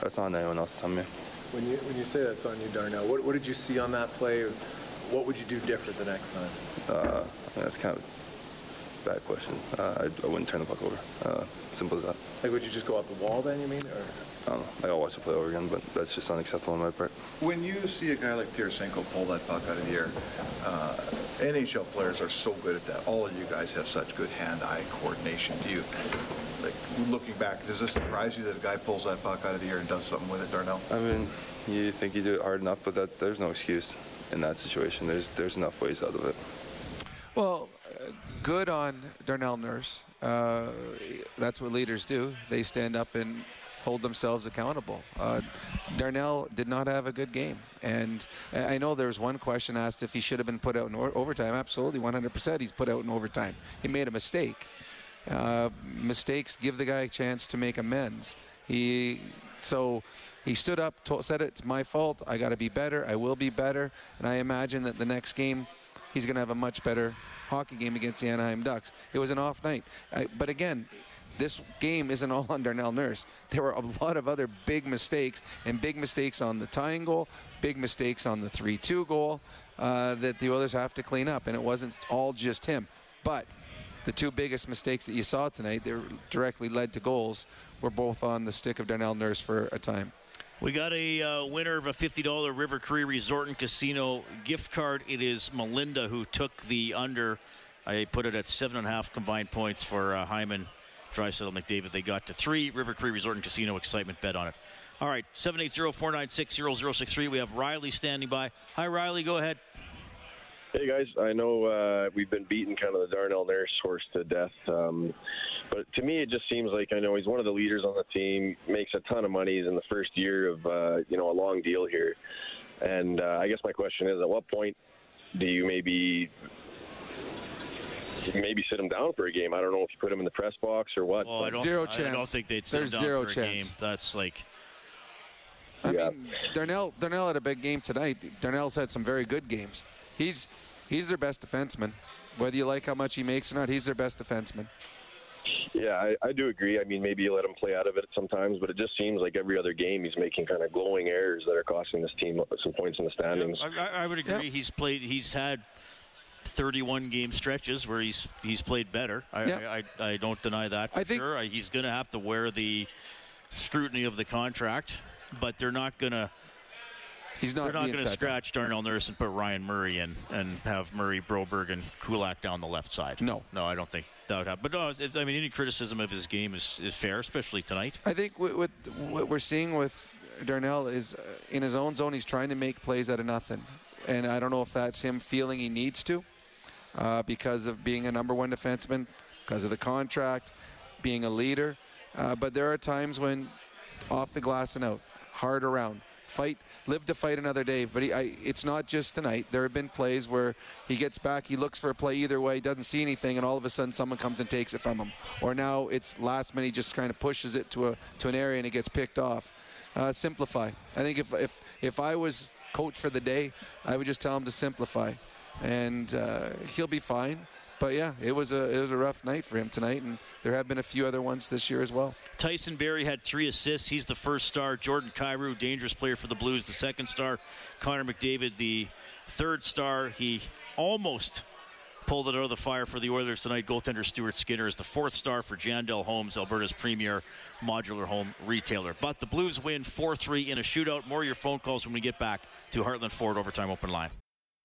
that's not on anyone else. It's on me. When you when you say that's on you, Darnell, what, what did you see on that play? What would you do different the next time? Uh, that's kind of a bad question. Uh, I, I wouldn't turn the puck over. Uh, simple as that. Like, would you just go up the wall then? You mean? Or I don't know. I gotta watch the play over again, but that's just unacceptable on my part. When you see a guy like Tarasenko pull that puck out of the air, uh, NHL players are so good at that. All of you guys have such good hand-eye coordination. Do you, like, looking back, does this surprise you that a guy pulls that puck out of the air and does something with it, Darnell? I mean, you think you do it hard enough, but that there's no excuse in that situation. There's there's enough ways out of it. Well, good on Darnell Nurse. Uh, that's what leaders do. They stand up and hold themselves accountable. Uh, Darnell did not have a good game. And I know there was one question asked if he should have been put out in overtime. Absolutely, 100% he's put out in overtime. He made a mistake. Uh, mistakes give the guy a chance to make amends. He so he stood up, told, said it's my fault. I got to be better. I will be better. And I imagine that the next game, he's going to have a much better hockey game against the Anaheim Ducks. It was an off night, I, but again. This game isn't all on Darnell Nurse. There were a lot of other big mistakes, and big mistakes on the tying goal, big mistakes on the 3-2 goal uh, that the Oilers have to clean up, and it wasn't all just him. But the two biggest mistakes that you saw tonight, they directly led to goals, were both on the stick of Darnell Nurse for a time. We got a uh, winner of a $50 River Cree Resort and Casino gift card. It is Melinda who took the under. I put it at seven and a half combined points for uh, Hyman, Draisaitl, McDavid. They got to three. River Cree Resort and Casino excitement bet on it. All right, 780-496-0063. We have Riley standing by. Hi, Riley. Go ahead. Hey guys, I know uh, we've been beating kind of the Darnell Nurse horse to death, um, but to me it just seems like I know he's one of the leaders on the team, makes a ton of money. He's in the first year of uh, you know a long deal here, and uh, I guess my question is, at what point do you maybe maybe sit him down for a game? I don't know if you put him in the press box or what. Oh, I don't, Zero I chance. I don't think they'd sit There's him down zero for a game. That's like I mean, Darnell Darnell had a big game tonight. Darnell's had some very good games. He's he's their best defenseman. Whether you like how much he makes or not, he's their best defenseman. Yeah, I, I do agree. I mean, maybe you let him play out of it sometimes, but it just seems like every other game he's making kind of glowing errors that are costing this team some points in the standings. I, I- I would agree. He's played. He's had 31 game stretches where he's he's played better. I Yeah. I, I, I don't deny that for sure. I, he's going to have to wear the scrutiny of the contract, but they're not going to. He's not They're not going to scratch Darnell Nurse and put Ryan Murray in and have Murray, Broberg, and Kulak down the left side. No. no, I don't think that would happen. But no, it's, I mean, any criticism of his game is, is fair, especially tonight. I think what, what, what we're seeing with Darnell is uh, in his own zone, he's trying to make plays out of nothing. And I don't know if that's him feeling he needs to uh, because of being a number one defenseman, because of the contract, being a leader. Uh, but there are times when off the glass and out, hard around, fight, live to fight another day. But he, I, it's not just tonight. There have been plays where he gets back, he looks for a play either way, doesn't see anything, and all of a sudden someone comes and takes it from him. Or now it's last minute, he just kind of pushes it to a to an area and it gets picked off. Uh, simplify. I think if if if I was coach for the day, I would just tell him to simplify, and uh, he'll be fine. But yeah, it was a it was a rough night for him tonight, and there have been a few other ones this year as well. Tyson Barrie had three assists. He's the first star. Jordan Kyrou, dangerous player for the Blues, the second star. Connor McDavid, the third star. He almost pulled it out of the fire for the Oilers tonight. Goaltender Stuart Skinner is the fourth star for Jandel Homes, Alberta's premier modular home retailer. But the Blues win 4 3 in a shootout. More of your phone calls when we get back to Heartland Ford Overtime Open Line.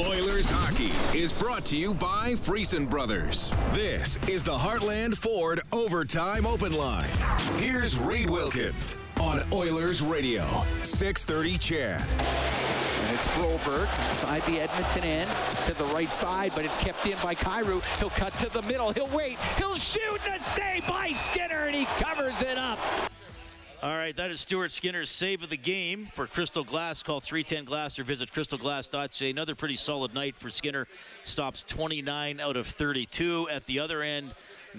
Oilers hockey is brought to you by Friesen Brothers. This is the Heartland Ford Overtime Open Line. Here's Reid Wilkins on Oilers Radio, 630 CHED. And it's Broberg inside the Edmonton end to the right side, but it's kept in by Kyrou. He'll cut to the middle. He'll wait. He'll shoot and a save by Skinner, and he covers it up. All right, that is Stuart Skinner's save of the game for Crystal Glass. Call 310 Glass or visit crystalglass.ca. Another pretty solid night for Skinner. Stops 29 out of 32. At the other end,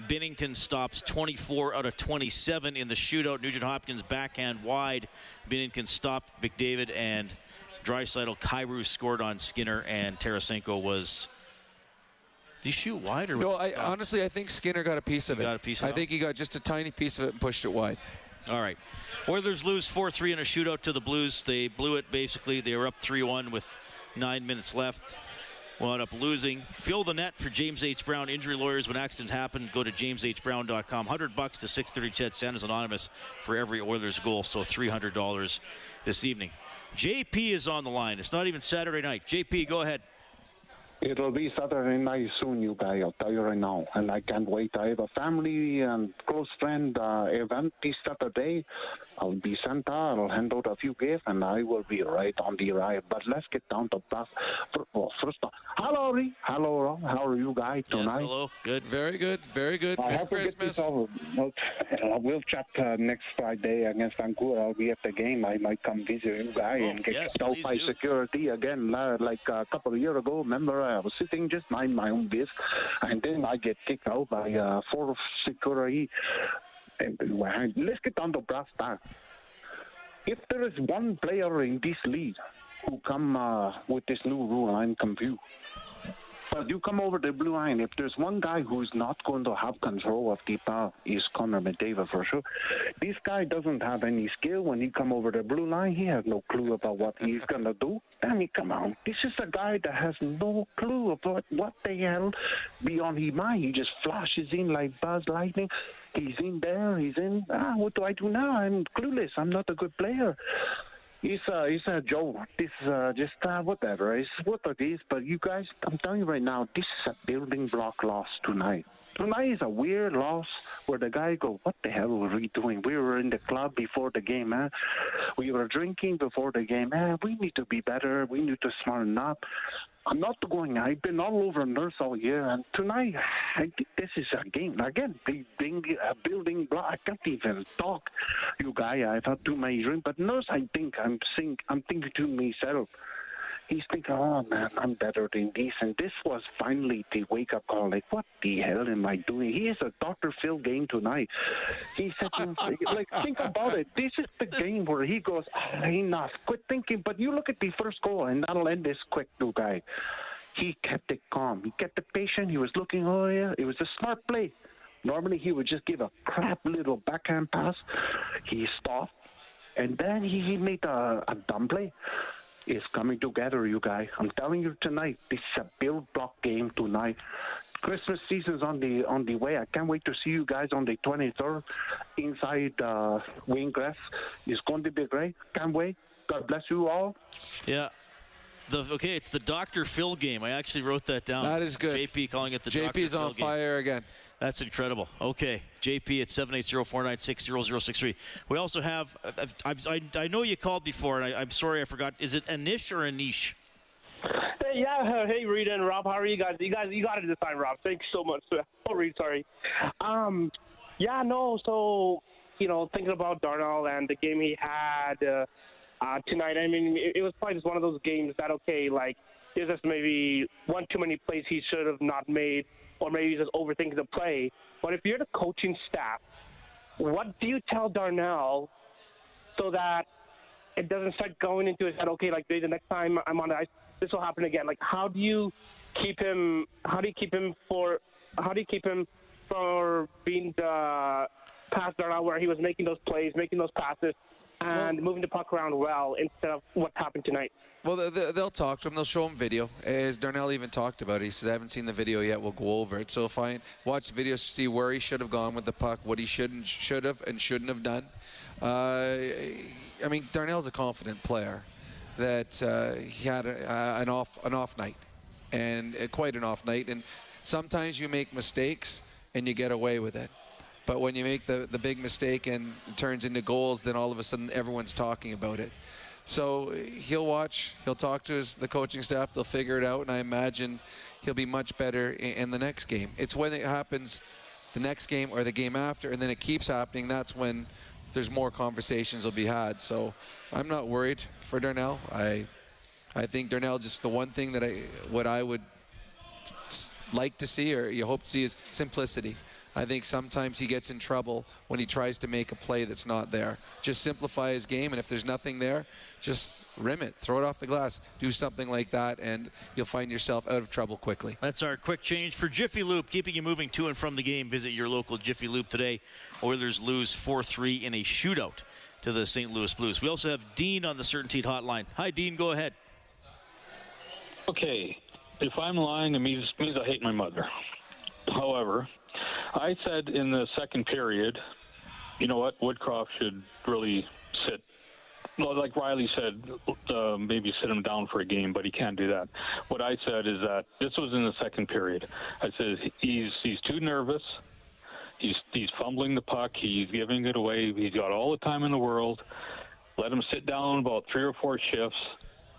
Binnington stops 24 out of 27 in the shootout. Nugent Hopkins backhand wide. Binnington stopped McDavid and Draisaitl. Kyrou scored on Skinner, and Tarasenko was Did he shoot wide or? No, I, honestly, I think Skinner got a piece of it. got a piece of I it? think he got just a tiny piece of it and pushed it wide. All right. Oilers lose 4 3 in a shootout to the Blues. They blew it basically. They were up 3 1 with nine minutes left. Wound up losing. Fill the net for James H. Brown injury lawyers. When accident happened, go to jameshbrown.com. 100 bucks to 630 CHED Santa's Anonymous for every Oilers goal. So $300 this evening. JP is on the line. It's not even Saturday night. JP, go ahead. It'll be Saturday night soon, you guys. I'll tell you right now, and I can't wait. I have a family and close friend uh, event this Saturday. I'll be Santa. I'll hand out a few gifts, and I will be right on the ride. But let's get down to. First, well, first off, hello, Lee. Hello, Rob. How are you guys tonight? hello. Good. Very good. Very good. I Merry Christmas. this over. Well, uh, we'll chat uh, next Friday against Vancouver. I'll be at the game. I might come visit you guys and get yes, kicked out by do. security again. Uh, like a couple of years ago, remember I was sitting just mind my own business, and then I get kicked out by uh, four security. And, well, let's get down to brass tacks. If there is one player in this league who come uh, with this new rule, I'm confused. But you come over the blue line. If there's one guy who's not going to have control of the ball, is Connor McDavid for sure. This guy doesn't have any skill. When he come over the blue line, he has no clue about what he's gonna do. I mean, come on. This is a guy that has no clue about what the hell beyond his mind. He just flashes in like Buzz Lightning. He's in there. He's in. Ah, what do I do now? I'm clueless. I'm not a good player. It's uh, it's a joke. This uh, just uh, whatever. It's what it is. But you guys, I'm telling you right now, this is a building block loss tonight. Tonight is a weird loss where the guy go, what the hell were we doing? We were in the club before the game, man. We were drinking before the game, man. We need to be better. We need to smarten up. I'm not going. I've been all over Nurse all year, and tonight, I this is a game again. Building, a uh, building block. I can't even talk, you guy. I've had too many drinks, but Nurse, I think I'm think I'm thinking to myself. He's thinking, oh man, I'm better than this, and this was finally the wake up call. Like, what the hell am I doing? He is a Dr. Phil game tonight. He said, like, think about it. This is the game where he goes, ah, enough, quit thinking. But you look at the first goal, and that'll end this quick, new guy. He kept it calm. He kept it patient. He was looking, oh yeah, it was a smart play. Normally he would just give a crap little backhand pass. He stopped, and then he, he made a, a dumb play. It's coming together, you guys. I'm telling you tonight, this is a build block game tonight. Christmas season's on the on the way. I can't wait to see you guys on the 23rd inside uh, Wingrass. It's going to be great. Can't wait. God bless you all. Yeah. The, okay, it's the Dr. Phil game. I actually wrote that down. That is good. JP calling it the JP's Dr. Phil on game. fire again. That's incredible. Okay, JP at 780-496-0063. We also have, I, I, I know you called before, and I, I'm sorry I forgot. Is it Anish or Anish? Hey, yeah, hey, Reid and Rob, how are you guys? You guys, you got it this time, Rob. Thanks so much. Oh, Reid, sorry. Um, yeah, no, so, you know, thinking about Darnell and the game he had uh, uh, tonight, I mean, it, it was probably just one of those games that, okay, like, there's just maybe one too many plays he should have not made, or maybe just overthinking the play. But if you're the coaching staff, what do you tell Darnell so that it doesn't start going into his head, okay, like the next time I'm on the ice, this will happen again. Like, how do you keep him? How do you keep him for? How do you keep him for being the pass Darnell where he was making those plays, making those passes, and moving the puck around well instead of what happened tonight? Well, they- they- they'll talk to him. They'll show him video. As Darnell even talked about it, he says, I haven't seen the video yet. We'll go over it. So if I watch the video, see where he should have gone with the puck, what he shouldn't, should have and shouldn't have done. Uh, I mean, Darnell's a confident player. That uh, he had a, uh, an off an off night, and uh, quite an off night. And sometimes you make mistakes and you get away with it. But when you make the, the big mistake and it turns into goals, then all of a sudden everyone's talking about it. So he'll watch, he'll talk to his the coaching staff, they'll figure it out, and I imagine he'll be much better in, in the next game. It's when it happens the next game or the game after, and then it keeps happening. That's when there's more conversations will be had. So I'm not worried for Darnell. I I think Darnell just the one thing that I what I would like to see or you hope to see is simplicity. I think sometimes he gets in trouble when he tries to make a play that's not there. Just simplify his game, and if there's nothing there, just rim it, throw it off the glass, do something like that, and you'll find yourself out of trouble quickly. That's our quick change for Jiffy Lube, keeping you moving to and from the game. Visit your local Jiffy Lube today. Oilers lose 4 3 in a shootout to the St. Louis Blues. We also have Dean on the Certainty Hotline. Hi, Dean, go ahead. Okay, if I'm lying, it means, means I hate my mother. However, I said in the second period, you know what, Woodcroft should really sit. Like Riley said, uh, maybe sit him down for a game, but he can't do that. What I said is that this was in the second period. I said he's he's too nervous. He's he's fumbling the puck. He's giving it away. He's got all the time in the world. Let him sit down about three or four shifts,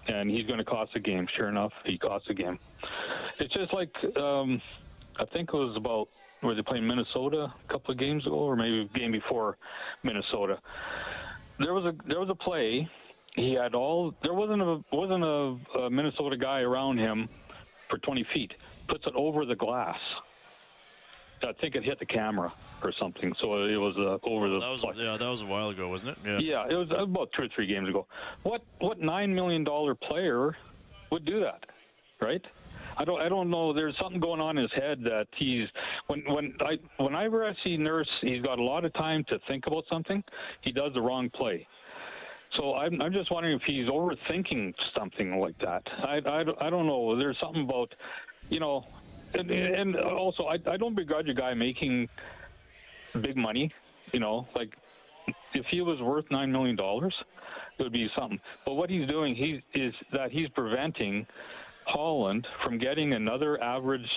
and he's going to cost a game. Sure enough, he cost a game. It's just like um, I think it was about were they playing Minnesota a couple of games ago, or maybe a game before Minnesota. There was a there was a play. He had all. There wasn't a wasn't a, a Minnesota guy around him for 20 feet. Puts it over the glass. I think it hit the camera or something. So it was uh, over the. That was yeah, that was a while ago, wasn't it? Yeah. Yeah, it was about two or three games ago. What what nine million dollar player would do that, right? I don't I don't know. There's something going on in his head that he's when when I whenever I see Nurse, he's got a lot of time to think about something. He does the wrong play. So I'm, I'm just wondering if he's overthinking something like that. I, I, I don't know. There's something about, you know, and, and also I, I don't begrudge a guy making big money. You know, like if he was worth nine million dollars, it would be something. But what he's doing, he is that he's preventing Holland from getting another average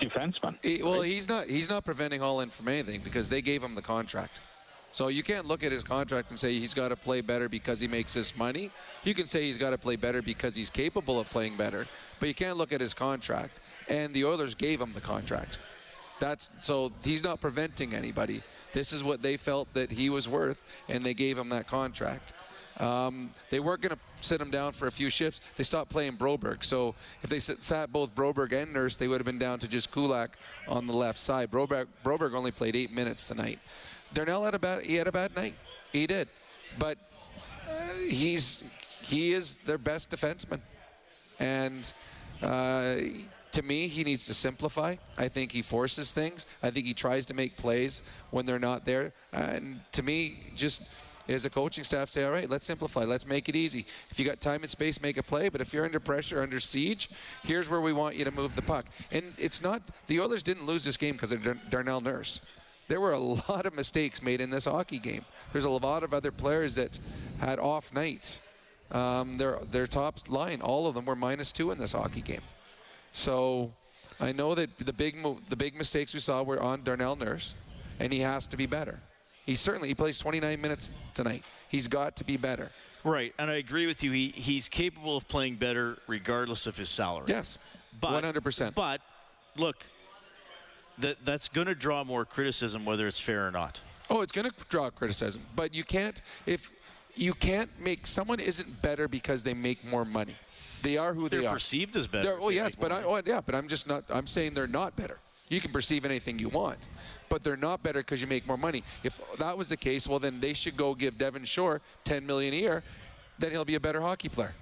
defenseman. He, well, he's not. He's not preventing Holland from anything because they gave him the contract. So you can't look at his contract and say he's got to play better because he makes this money. You can say he's got to play better because he's capable of playing better, but you can't look at his contract. And the Oilers gave him the contract. That's so he's not preventing anybody. This is what they felt that he was worth, and they gave him that contract. Um, they weren't going to sit him down for a few shifts. They stopped playing Broberg. So if they sat both Broberg and Nurse, they would have been down to just Kulak on the left side. Broberg, Broberg only played eight minutes tonight. Darnell had a bad he had a bad night. He did, but uh, he's he is their best defenseman, and uh, to me he needs to simplify. I think he forces things. I think he tries to make plays when they're not there. And to me, just as a coaching staff, say, all right, let's simplify. Let's make it easy. If you got time and space, make a play. But if you're under pressure, under siege, here's where we want you to move the puck. And it's not the Oilers didn't lose this game because of Dar- Darnell Nurse there were a lot of mistakes made in this hockey game. There's a lot of other players that had off nights. Um, their their top line, all of them were minus two in this hockey game. So I know that the big mo- the big mistakes we saw were on Darnell Nurse, and he has to be better. He certainly he plays 29 minutes tonight. He's got to be better. Right, and I agree with you. He he's capable of playing better regardless of his salary. Yes, but 100%. But look, that that's going to draw more criticism, whether it's fair or not. Oh, it's going to draw criticism, but you can't if you can't make someone isn't better because they make more money. They are who They're they are. perceived as better They're, oh yes, but I, oh, yeah, but I'm just not. I'm saying they're not better. You can perceive anything you want, but they're not better because you make more money. If that was the case, well then they should go give Devin Shore 10 million a year, then he'll be a better hockey player.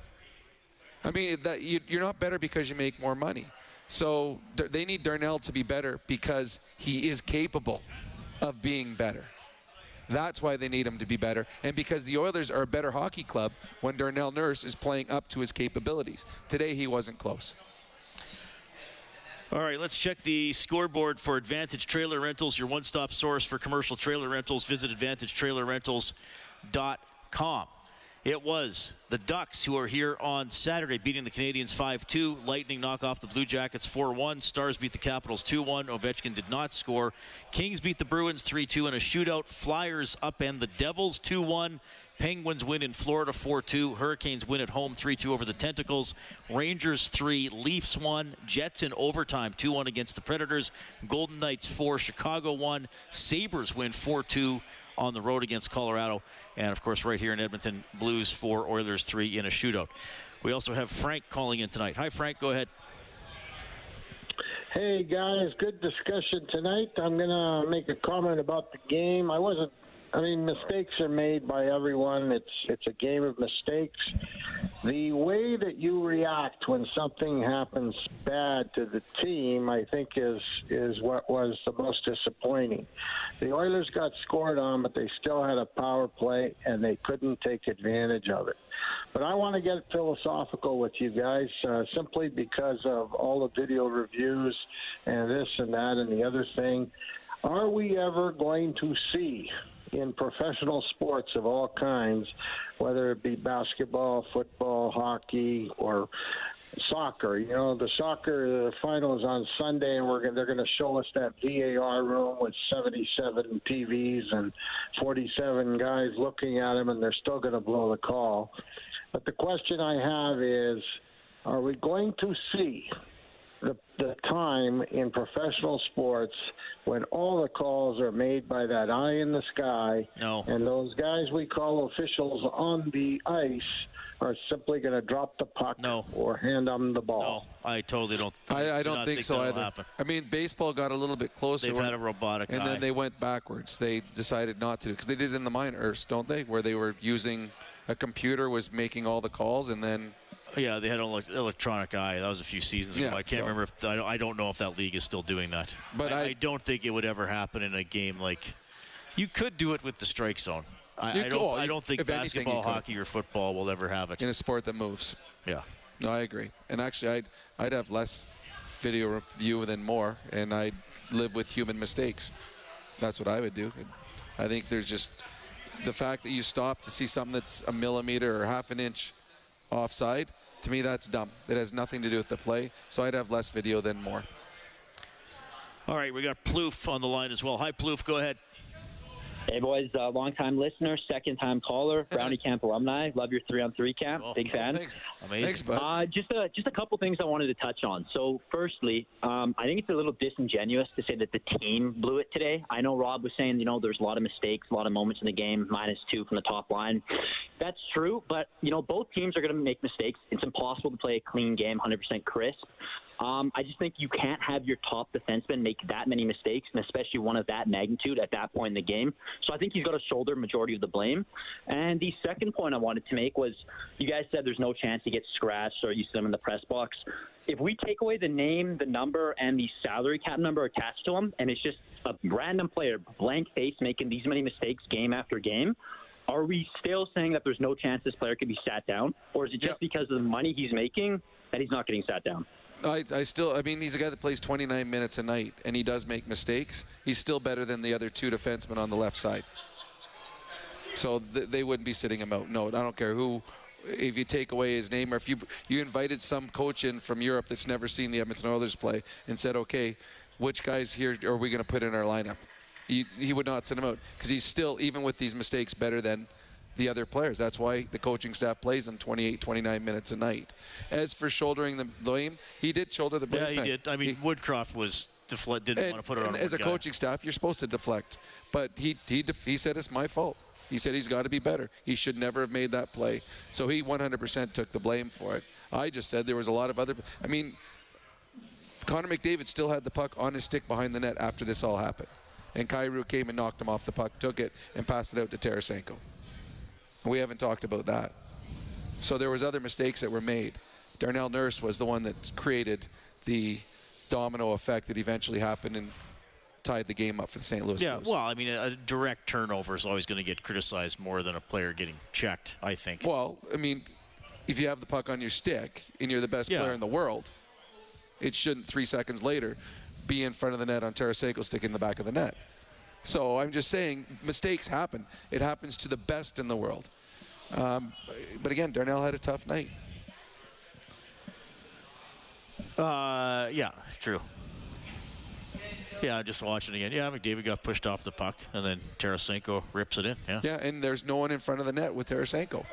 I mean, that you, you're not better because you make more money. So they need Darnell to be better because he is capable of being better. That's why they need him to be better. And because the Oilers are a better hockey club when Darnell Nurse is playing up to his capabilities. Today he wasn't close. All right, let's check the scoreboard for Advantage Trailer Rentals, your one stop source for commercial trailer rentals. Visit AdvantageTrailerRentals.com. It was the Ducks who are here on Saturday, beating the Canadiens 5 2. Lightning knock off the Blue Jackets 4 1. Stars beat the Capitals 2 1. Ovechkin did not score. Kings beat the Bruins 3 2 in a shootout. Flyers upend the Devils 2 1. Penguins win in Florida 4 2. Hurricanes win at home 3 2 over the Tentacles. Rangers 3. Leafs 1. Jets in overtime 2 1 against the Predators. Golden Knights 4. Chicago 1. Sabres win 4 2 on the road against Colorado. And of course, right here in Edmonton, Blues 4. Oilers 3 in a shootout. We also have Frank calling in tonight. Hi, Frank. Go ahead. Hey guys, good discussion tonight. I'm gonna make a comment about the game. I wasn't. I mean, mistakes are made by everyone. It's it's a game of mistakes. The way that you react when something happens bad to the team, I think, is is what was the most disappointing. The Oilers got scored on, but they still had a power play and they couldn't take advantage of it. But I want to get philosophical with you guys uh, simply because of all the video reviews and this and that and the other thing. Are we ever going to see in professional sports of all kinds, whether it be basketball, football, hockey, or soccer. You know, the soccer the final is on Sunday, and we're they're going to show us that VAR room with 77 TVs and 47 guys looking at them, and they're still going to blow the call. But the question I have is, are we going to see the, the time in professional sports when all the calls are made by that eye in the sky. No. And those guys we call officials on the ice are simply going to drop the puck no. or hand them the ball. No, I totally don't. I, I do don't not think, so either. Happen. I mean, baseball got a little bit closer. They've when- had a robotic and eye. then they went backwards. They decided not to because they did it in the minors, don't they? Where they were using a computer was making all the calls, and then Yeah, they had an elec- electronic eye. That was a few seasons ago. Yeah, I can't so- remember if I don't, I don't know if that league is still doing that. But I, I don't think it would ever happen in a game like. You could do it with the strike zone. I, I don't. I don't think anything, basketball, could. hockey, or football will ever have it. in a sport that moves. Yeah. No, I agree. And actually, I'd I'd have less video review than more, and I'd live with human mistakes. That's what I would do. I think there's just the fact that you stop to see something that's a millimeter or half an inch offside. To me, that's dumb. It has nothing to do with the play. So I'd have less video than more. All right, we got Plouffe on the line as well. Hi, Plouffe. Go ahead. Hey boys, uh, long time listener, second time caller, Brownie Camp alumni. Love your three on three camp. Big fan. thanks. Amazing. Thanks, bud. Uh, just a just a couple things I wanted to touch on. So, firstly, um, I think it's a little disingenuous to say that the team blew it today. I know Rob was saying, you know, there's a lot of mistakes, a lot of moments in the game, minus two from the top line. That's true, but you know, both teams are going to make mistakes. It's impossible to play a clean game, 100% crisp. Um, I just think you can't have your top defenseman make that many mistakes, and especially one of that magnitude at that point in the game. So I think he's got to shoulder majority of the blame. And the second point I wanted to make was, you guys said there's no chance he gets scratched or you see him in the press box. If we take away the name, the number, and the salary cap number attached to him, and it's just a random player, blank face, making these many mistakes game after game. Are we still saying that there's no chance this player could be sat down, or is it just because of the money he's making that he's not getting sat down? I, I still, I mean, he's a guy that plays 29 minutes a night, and he does make mistakes. He's still better than the other two defensemen on the left side. So th- they wouldn't be sitting him out. No, I don't care who. If you take away his name, or if you you invited some coach in from Europe that's never seen the Edmonton Oilers play and said, okay, which guys here are we going to put in our lineup? He, he would not send him out because he's still, even with these mistakes, better than the other players. That's why the coaching staff plays him 28, 29 minutes a night. As for shouldering the blame, he did shoulder the blame. Yeah, he time. did. I mean, Woodcroft was defle- didn't And- want to put it on as a guy. coaching staff, you're supposed to deflect. But he he def- he said it's my fault. He said he's got to be better. He should never have made that play. So he 100% took the blame for it. I just said there was a lot of other. I mean, Connor McDavid still had the puck on his stick behind the net after this all happened, and Kyrou came and knocked him off the puck, took it, and passed it out to Tarasenko. We haven't talked about that. So there was other mistakes that were made. Darnell Nurse was the one that created the domino effect that eventually happened and tied the game up for the St. Louis Yeah, Blues. well, I mean, a a direct turnover is always going to get criticized more than a player getting checked. I think. Well, I mean, if you have the puck on your stick and you're the best Yeah. player in the world, it shouldn't three seconds later be in front of the net on Tarasenko stick in the back of the net. So I'm just saying, mistakes happen. It happens to the best in the world. Um, but again, Darnell had a tough night. Uh, yeah, true. Yeah, just watching again. Yeah, McDavid got pushed off the puck, and then Tarasenko rips it in. Yeah. Yeah, and there's no one in front of the net with Tarasenko.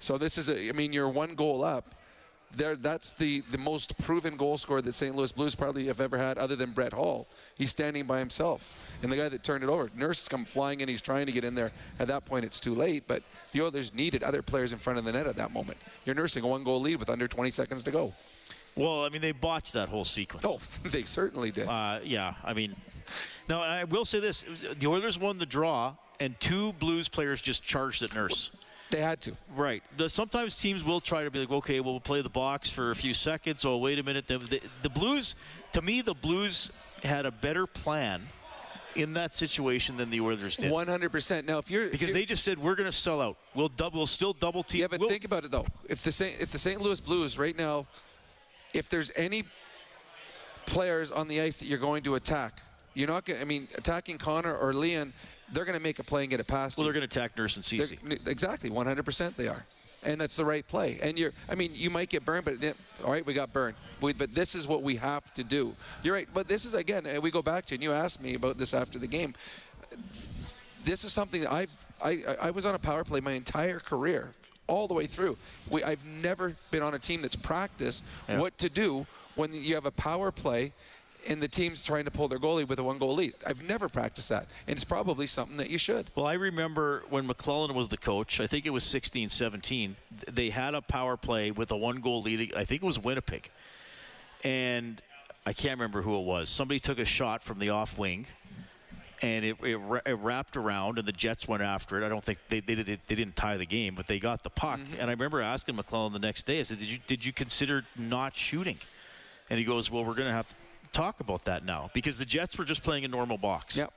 So this is a, I mean, you're one goal up. There, that's the, the most proven goal scorer that St. Louis Blues probably have ever had, other than Brett Hull. He's standing by himself, and the guy that turned it over, Nurse, come flying in. He's trying to get in there. At that point, it's too late. But the Oilers needed other players in front of the net at that moment. You're nursing a one-goal lead with under 20 seconds to go. Well, I mean, they botched that whole sequence. Oh, they certainly did. Uh, yeah, I mean, now I will say this: the Oilers won the draw, and two Blues players just charged at Nurse. They had to. Right. The, sometimes teams will try to be like, okay, well, we'll play the box for a few seconds. Oh, wait a minute. The, the, the Blues, to me, the Blues had a better plan in that situation than the Oilers did. One hundred percent. Now, if you're because if they just said we're going to sell out. We'll double. We'll still double team. Yeah, but we'll, think about it though. If the Saint, if the St. Louis Blues right now, if there's any players on the ice that you're going to attack, you're not going. I mean, attacking Connor or Leon, they're going to make a play and get it past. well, you. they're going to attack Nurse and Ceci. They're- Exactly, 100% they are. And that's the right play. And you're, I mean, you might get burned, but then, all right, we got burned. We, but this is what we have to do. You're right. But this is, again, and we go back to, and you asked me about this after the game. This is something that I've, I, I was on a power play my entire career, all the way through. We, I've never been on a team that's practiced Yeah. what to do when you have a power play and the team's trying to pull their goalie with a one goal lead. I've never practiced that. And it's probably something that you should. Well, I remember when McLellan was the coach, I think it was 16 17, th- they had a power play with a one goal lead. I think it was Winnipeg. And I can't remember who it was. Somebody took a shot from the off wing. And it, it, it wrapped around, and the Jets went after it. I don't think they, they, did, they didn't tie the game, but they got the puck. Mm-hmm. And I remember asking McLellan the next day, I said, did you, did you consider not shooting? And he goes, Well, we're going to have to talk about that now because the Jets were just playing a normal box. Yep.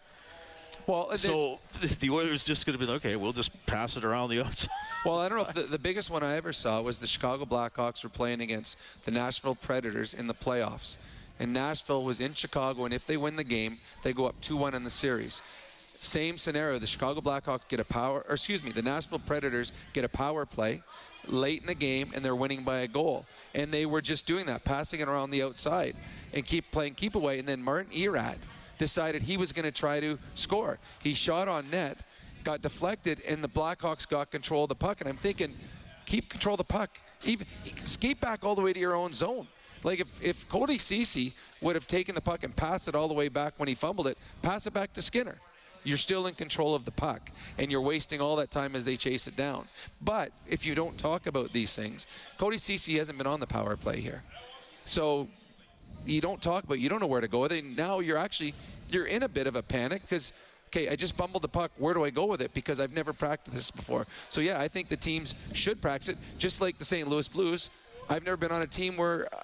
Well, uh, so the Oilers just going to be like, okay, we'll just pass it around the outside. Well, I don't know if the, the biggest one I ever saw was the Chicago Blackhawks were playing against the Nashville Predators in the playoffs. And Nashville was in Chicago, and if they win the game, they go up 2 1 in the series. Same scenario. The Chicago Blackhawks get a power, or excuse me, the Nashville Predators get a power play late in the game, and they're winning by a goal. And they were just doing that, passing it around the outside and keep playing keep away. And then Martin Erat decided he was going to try to score. He shot on net, got deflected, and the Blackhawks got control of the puck. And I'm thinking, keep control of the puck. Even skate back all the way to your own zone. Like if, if Cody Ceci would have taken the puck and passed it all the way back when he fumbled it, pass it back to Skinner. You're still in control of the puck, and you're wasting all that time as they chase it down. But if you don't talk about these things, Cody Ceci hasn't been on the power play here, so you don't talk about. You don't know where to go with it. Now you're actually you're in a bit of a panic because okay, I just bumbled the puck. Where do I go with it? Because I've never practiced this before. So yeah, I think the teams should practice it, just like the St. Louis Blues. I've never been on a team where uh,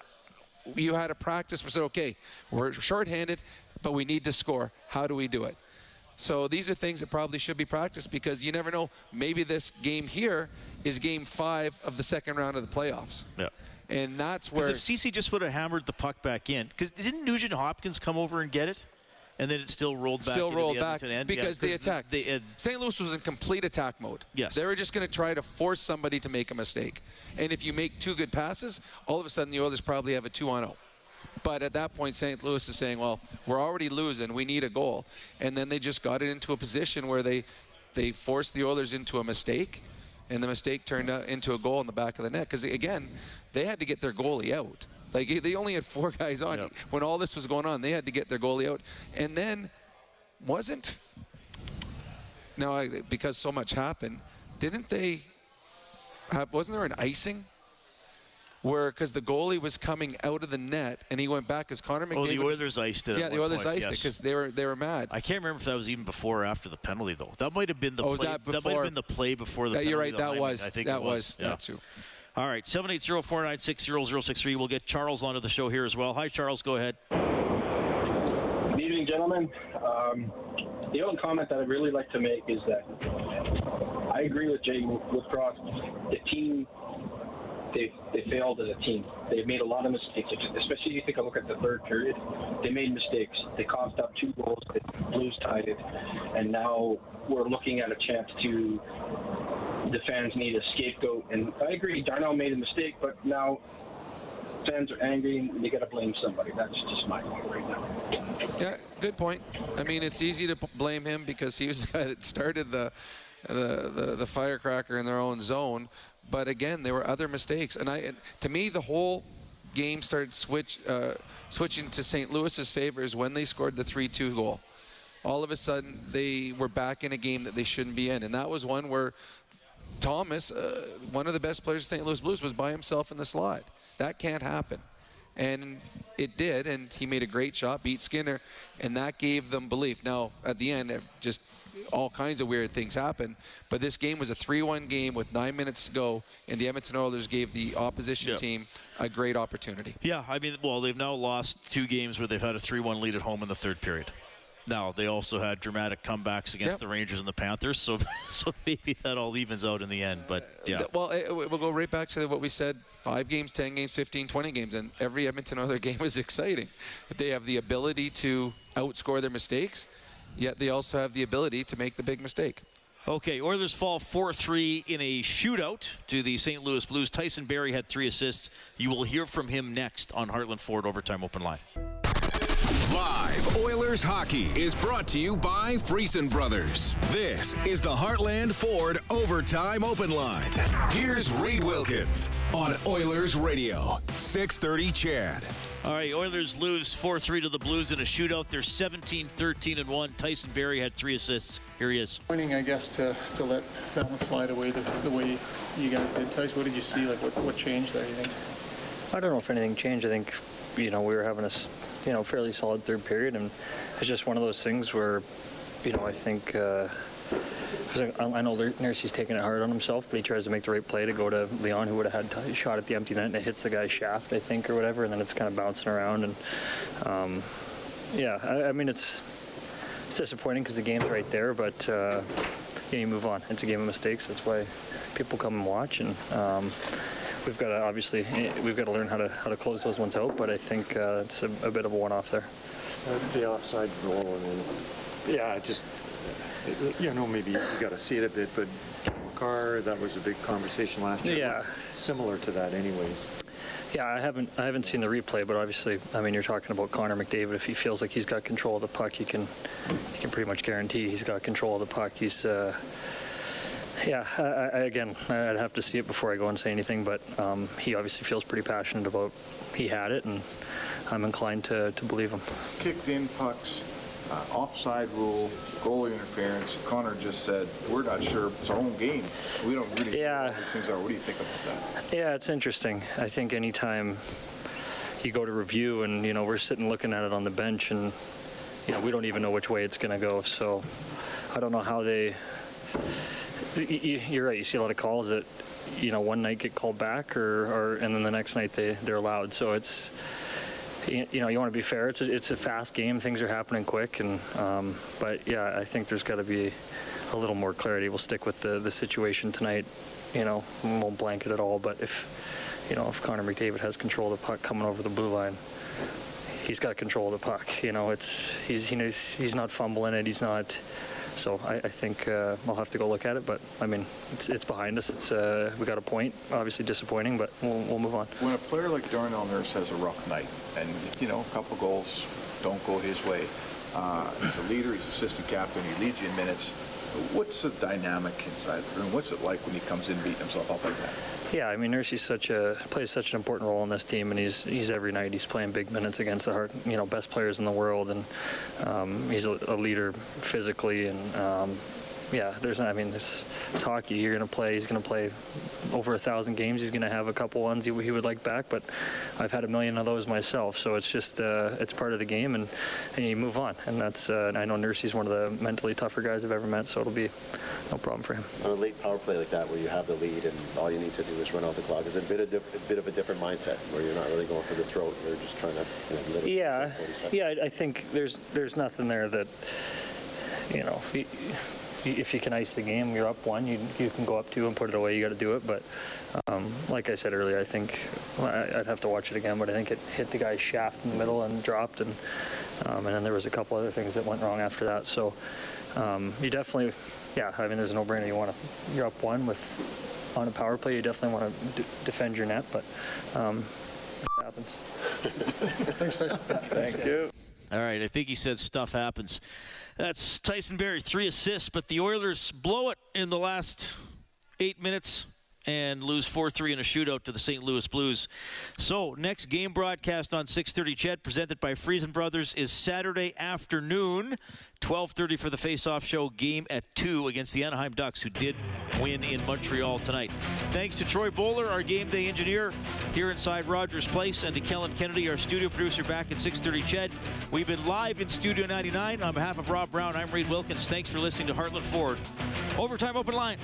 you had a practice where said, okay, we're shorthanded, but we need to score. How do we do it? So these are things that probably should be practiced because you never know. Maybe this game here is game five of the second round of the playoffs. Yeah. And that's where if Ceci just would have hammered the puck back in, because didn't Nugent Hopkins come over and get it, and then it still rolled back. still rolled the back end? because yeah, they attacked. They, had- St. Louis was in complete attack mode. Yes. They were just going to try to force somebody to make a mistake. And if you make two good passes, all of a sudden the Oilers probably have a 2 on 0. But at that point, St. Louis is saying, well, we're already losing. We need a goal. And then they just got it into a position where they, they forced the Oilers into a mistake. And the mistake turned into a goal in the back of the net. Because, again, they had to get their goalie out. Like, they only had four guys on. When all this was going on, they had to get their goalie out. And then wasn't now I, because so much happened didn't they have wasn't there an icing where because the goalie was coming out of the net and he went back as Connor McDavid Oh, the was- Oilers iced it. yeah the Oilers point, iced it because they were they were mad I can't remember if that was even before or after the penalty, though. That might have been the Oh, was play. that might have before? been the play before the That- you're penalty, right, that though. I- was- I think that it was. was- yeah. that's true. All right, 780-496-0063. We'll get Charles onto the show here as well. Hi, Charles. Go ahead. Good evening, gentlemen. Um, the only comment that I'd really like to make is that I agree with Jay Woodcroft. The team, they they failed as a team. They've made a lot of mistakes, especially if you take a look at the third period. They made mistakes. They coughed up two goals. The Blues tied it, and now we're looking at a chance to. The fans need a scapegoat, and I agree. Darnell made a mistake, but now fans are angry, and you got to blame somebody. That's just my point right now. yeah good point I mean it's easy to blame him because he was the guy that started the the, the, the firecracker in their own zone but again there were other mistakes and I and to me the whole game started switch uh, switching to St. Louis's favor is when they scored the 3-2 goal all of a sudden they were back in a game that they shouldn't be in and that was one where Thomas, uh, one of the best players of St. Louis Blues, was by himself in the slot. That can't happen. and it did, and he made a great shot, beat Skinner, and that gave them belief. Now, at the end, just all kinds of weird things happen. but this game was a 3-1 game with nine minutes to go, and the Edmonton Oilers gave the opposition Yep. team a great opportunity. Yeah, I mean, well, they've now lost two games where they've had a 3 1 lead at home in the third period. Now, they also had dramatic comebacks against Yep. the Rangers and the Panthers, so so maybe that all evens out in the end. But yeah. Uh, well, we'll go right back to what we said five games, 10 games, 15, 20 games, and every Edmonton Oilers game is exciting. They have the ability to outscore their mistakes, yet they also have the ability to make the big mistake. Okay, Oilers fall 4 3 in a shootout to the St. Louis Blues. Tyson Barrie had three assists. You will hear from him next on Heartland Ford Overtime Open Line. Live Oilers hockey is brought to you by Friesen Brothers. This is the Heartland Ford Overtime Open Line. Here's Reid Wilkins on Oilers Radio, 630 CHED. All right, Oilers lose 4 3 to the Blues in a shootout. They're 17 13 and 1. Tyson Barrie had three assists. Here he is. Pointing, I guess, to, to let that one slide away the, the way you guys did. Tyson, what did you see? Like, what, what changed there, you think? I don't know if anything changed. I think, you know, we were having a, you know, fairly solid third period, and it's just one of those things where, you know, I think, uh, I, know Nursey's taking it hard on himself, but he tries to make the right play to go to Leon, who would have had a shot at the empty net, and it hits the guy's shaft, I think, or whatever, and then it's kind of bouncing around, and, um, yeah, I, I mean, it's it's disappointing because the game's right there, but uh, yeah, you move on. It's a game of mistakes. That's why people come and watch, and um, we've got to obviously we've got to learn how to how to close those ones out. But I think uh, it's a, a bit of a one-off there. the offside goal, and then, yeah, just, you know, maybe you got to see it a bit, but Makar, that was a big conversation last year. Yeah. Similar to that anyways. Yeah, I haven't I haven't seen the replay, but obviously, I mean, you're talking about Connor McDavid. If he feels like he's got control of the puck, you can you can pretty much guarantee he's got control of the puck. He's uh, yeah. I, I, again, I'd have to see it before I go and say anything, but um, he obviously feels pretty passionate about he had it, and I'm inclined to, to believe him. Kicked in pucks, uh, offside rule, goalie interference. Connor just said, we're not sure. It's our own game. We don't really know what these things are. What do you think about that? Yeah, it's interesting. I think anytime you go to review and, you know, we're sitting looking at it on the bench and, you know, we don't even know which way it's going to go. So I don't know how they. You're right. You see a lot of calls that, you know, one night get called back or, or and then the next night they, they're allowed. So it's, you you know, you want to be fair. It's a, it's a fast game. Things are happening quick. And, um, but yeah, I think there's got to be a little more clarity. We'll stick with the, the situation tonight. You know, won't blanket at all. But if, you know, if Connor McDavid has control of the puck coming over the blue line, he's got control of the puck. You know, it's he's you know he's, he's not fumbling it. He's not. So I, I think uh, I'll have to go look at it. But I mean, it's, it's behind us. It's uh, we got a point. Obviously disappointing, but we'll, we'll move on. When a player like Darnell Nurse has a rough night, and you know, a couple goals don't go his way, uh, he's a leader. He's assistant captain. He leads you in minutes. What's the dynamic inside the room? What's it like when he comes in beating himself up like that? Yeah, I mean, Nursey's such a plays such an important role in this team, and he's he's every night he's playing big minutes against the you know, best players in the world, and um, he's a, a leader physically, and um, yeah, there's I mean, it's it's hockey. You're gonna play. He's gonna play over a thousand games. He's gonna have a couple ones he, he would like back, but I've had a million of those myself, so it's just uh, it's part of the game, and and you move on, and that's uh, and I know Nursey's one of the mentally tougher guys I've ever met, so it'll be no problem for him. On a late power play like that, where you have the lead and all you need to do is run out the clock, is it a bit of a bit of a different mindset where you're not really going for the throat, you're just trying to you know, Yeah, yeah. I- I think there's there's nothing there that you know. y- If you can ice the game, you're up one. You you can go up two and put it away. You got to do it. But um, like I said earlier, I think well, I- I'd have to watch it again. But I think it hit the guy's shaft in the middle and dropped, and um, and then there was a couple other things that went wrong after that. So um, you definitely, yeah. I mean, there's a no-brainer. You want to you're up one with on a power play. You definitely want to d- defend your net, but um, it happens. Thanks, Thank you. All right, I think he said stuff happens. That's Tyson Barrie, three assists, but the Oilers blow it in the last eight minutes and lose 4-3 in a shootout to the St. Louis Blues. So, next game broadcast on 630 CHED presented by Friesen Brothers is Saturday afternoon, 12:30 for the face-off show game at 2 against the Anaheim Ducks who did win in Montreal tonight. Thanks to Troy Bowler, our game day engineer here inside Rogers Place and to Kellen Kennedy, our studio producer back at 630 CHED. We've been live in Studio 99 on behalf of Rob Brown. I'm Reid Wilkins. Thanks for listening to Heartland Ford. Overtime open line.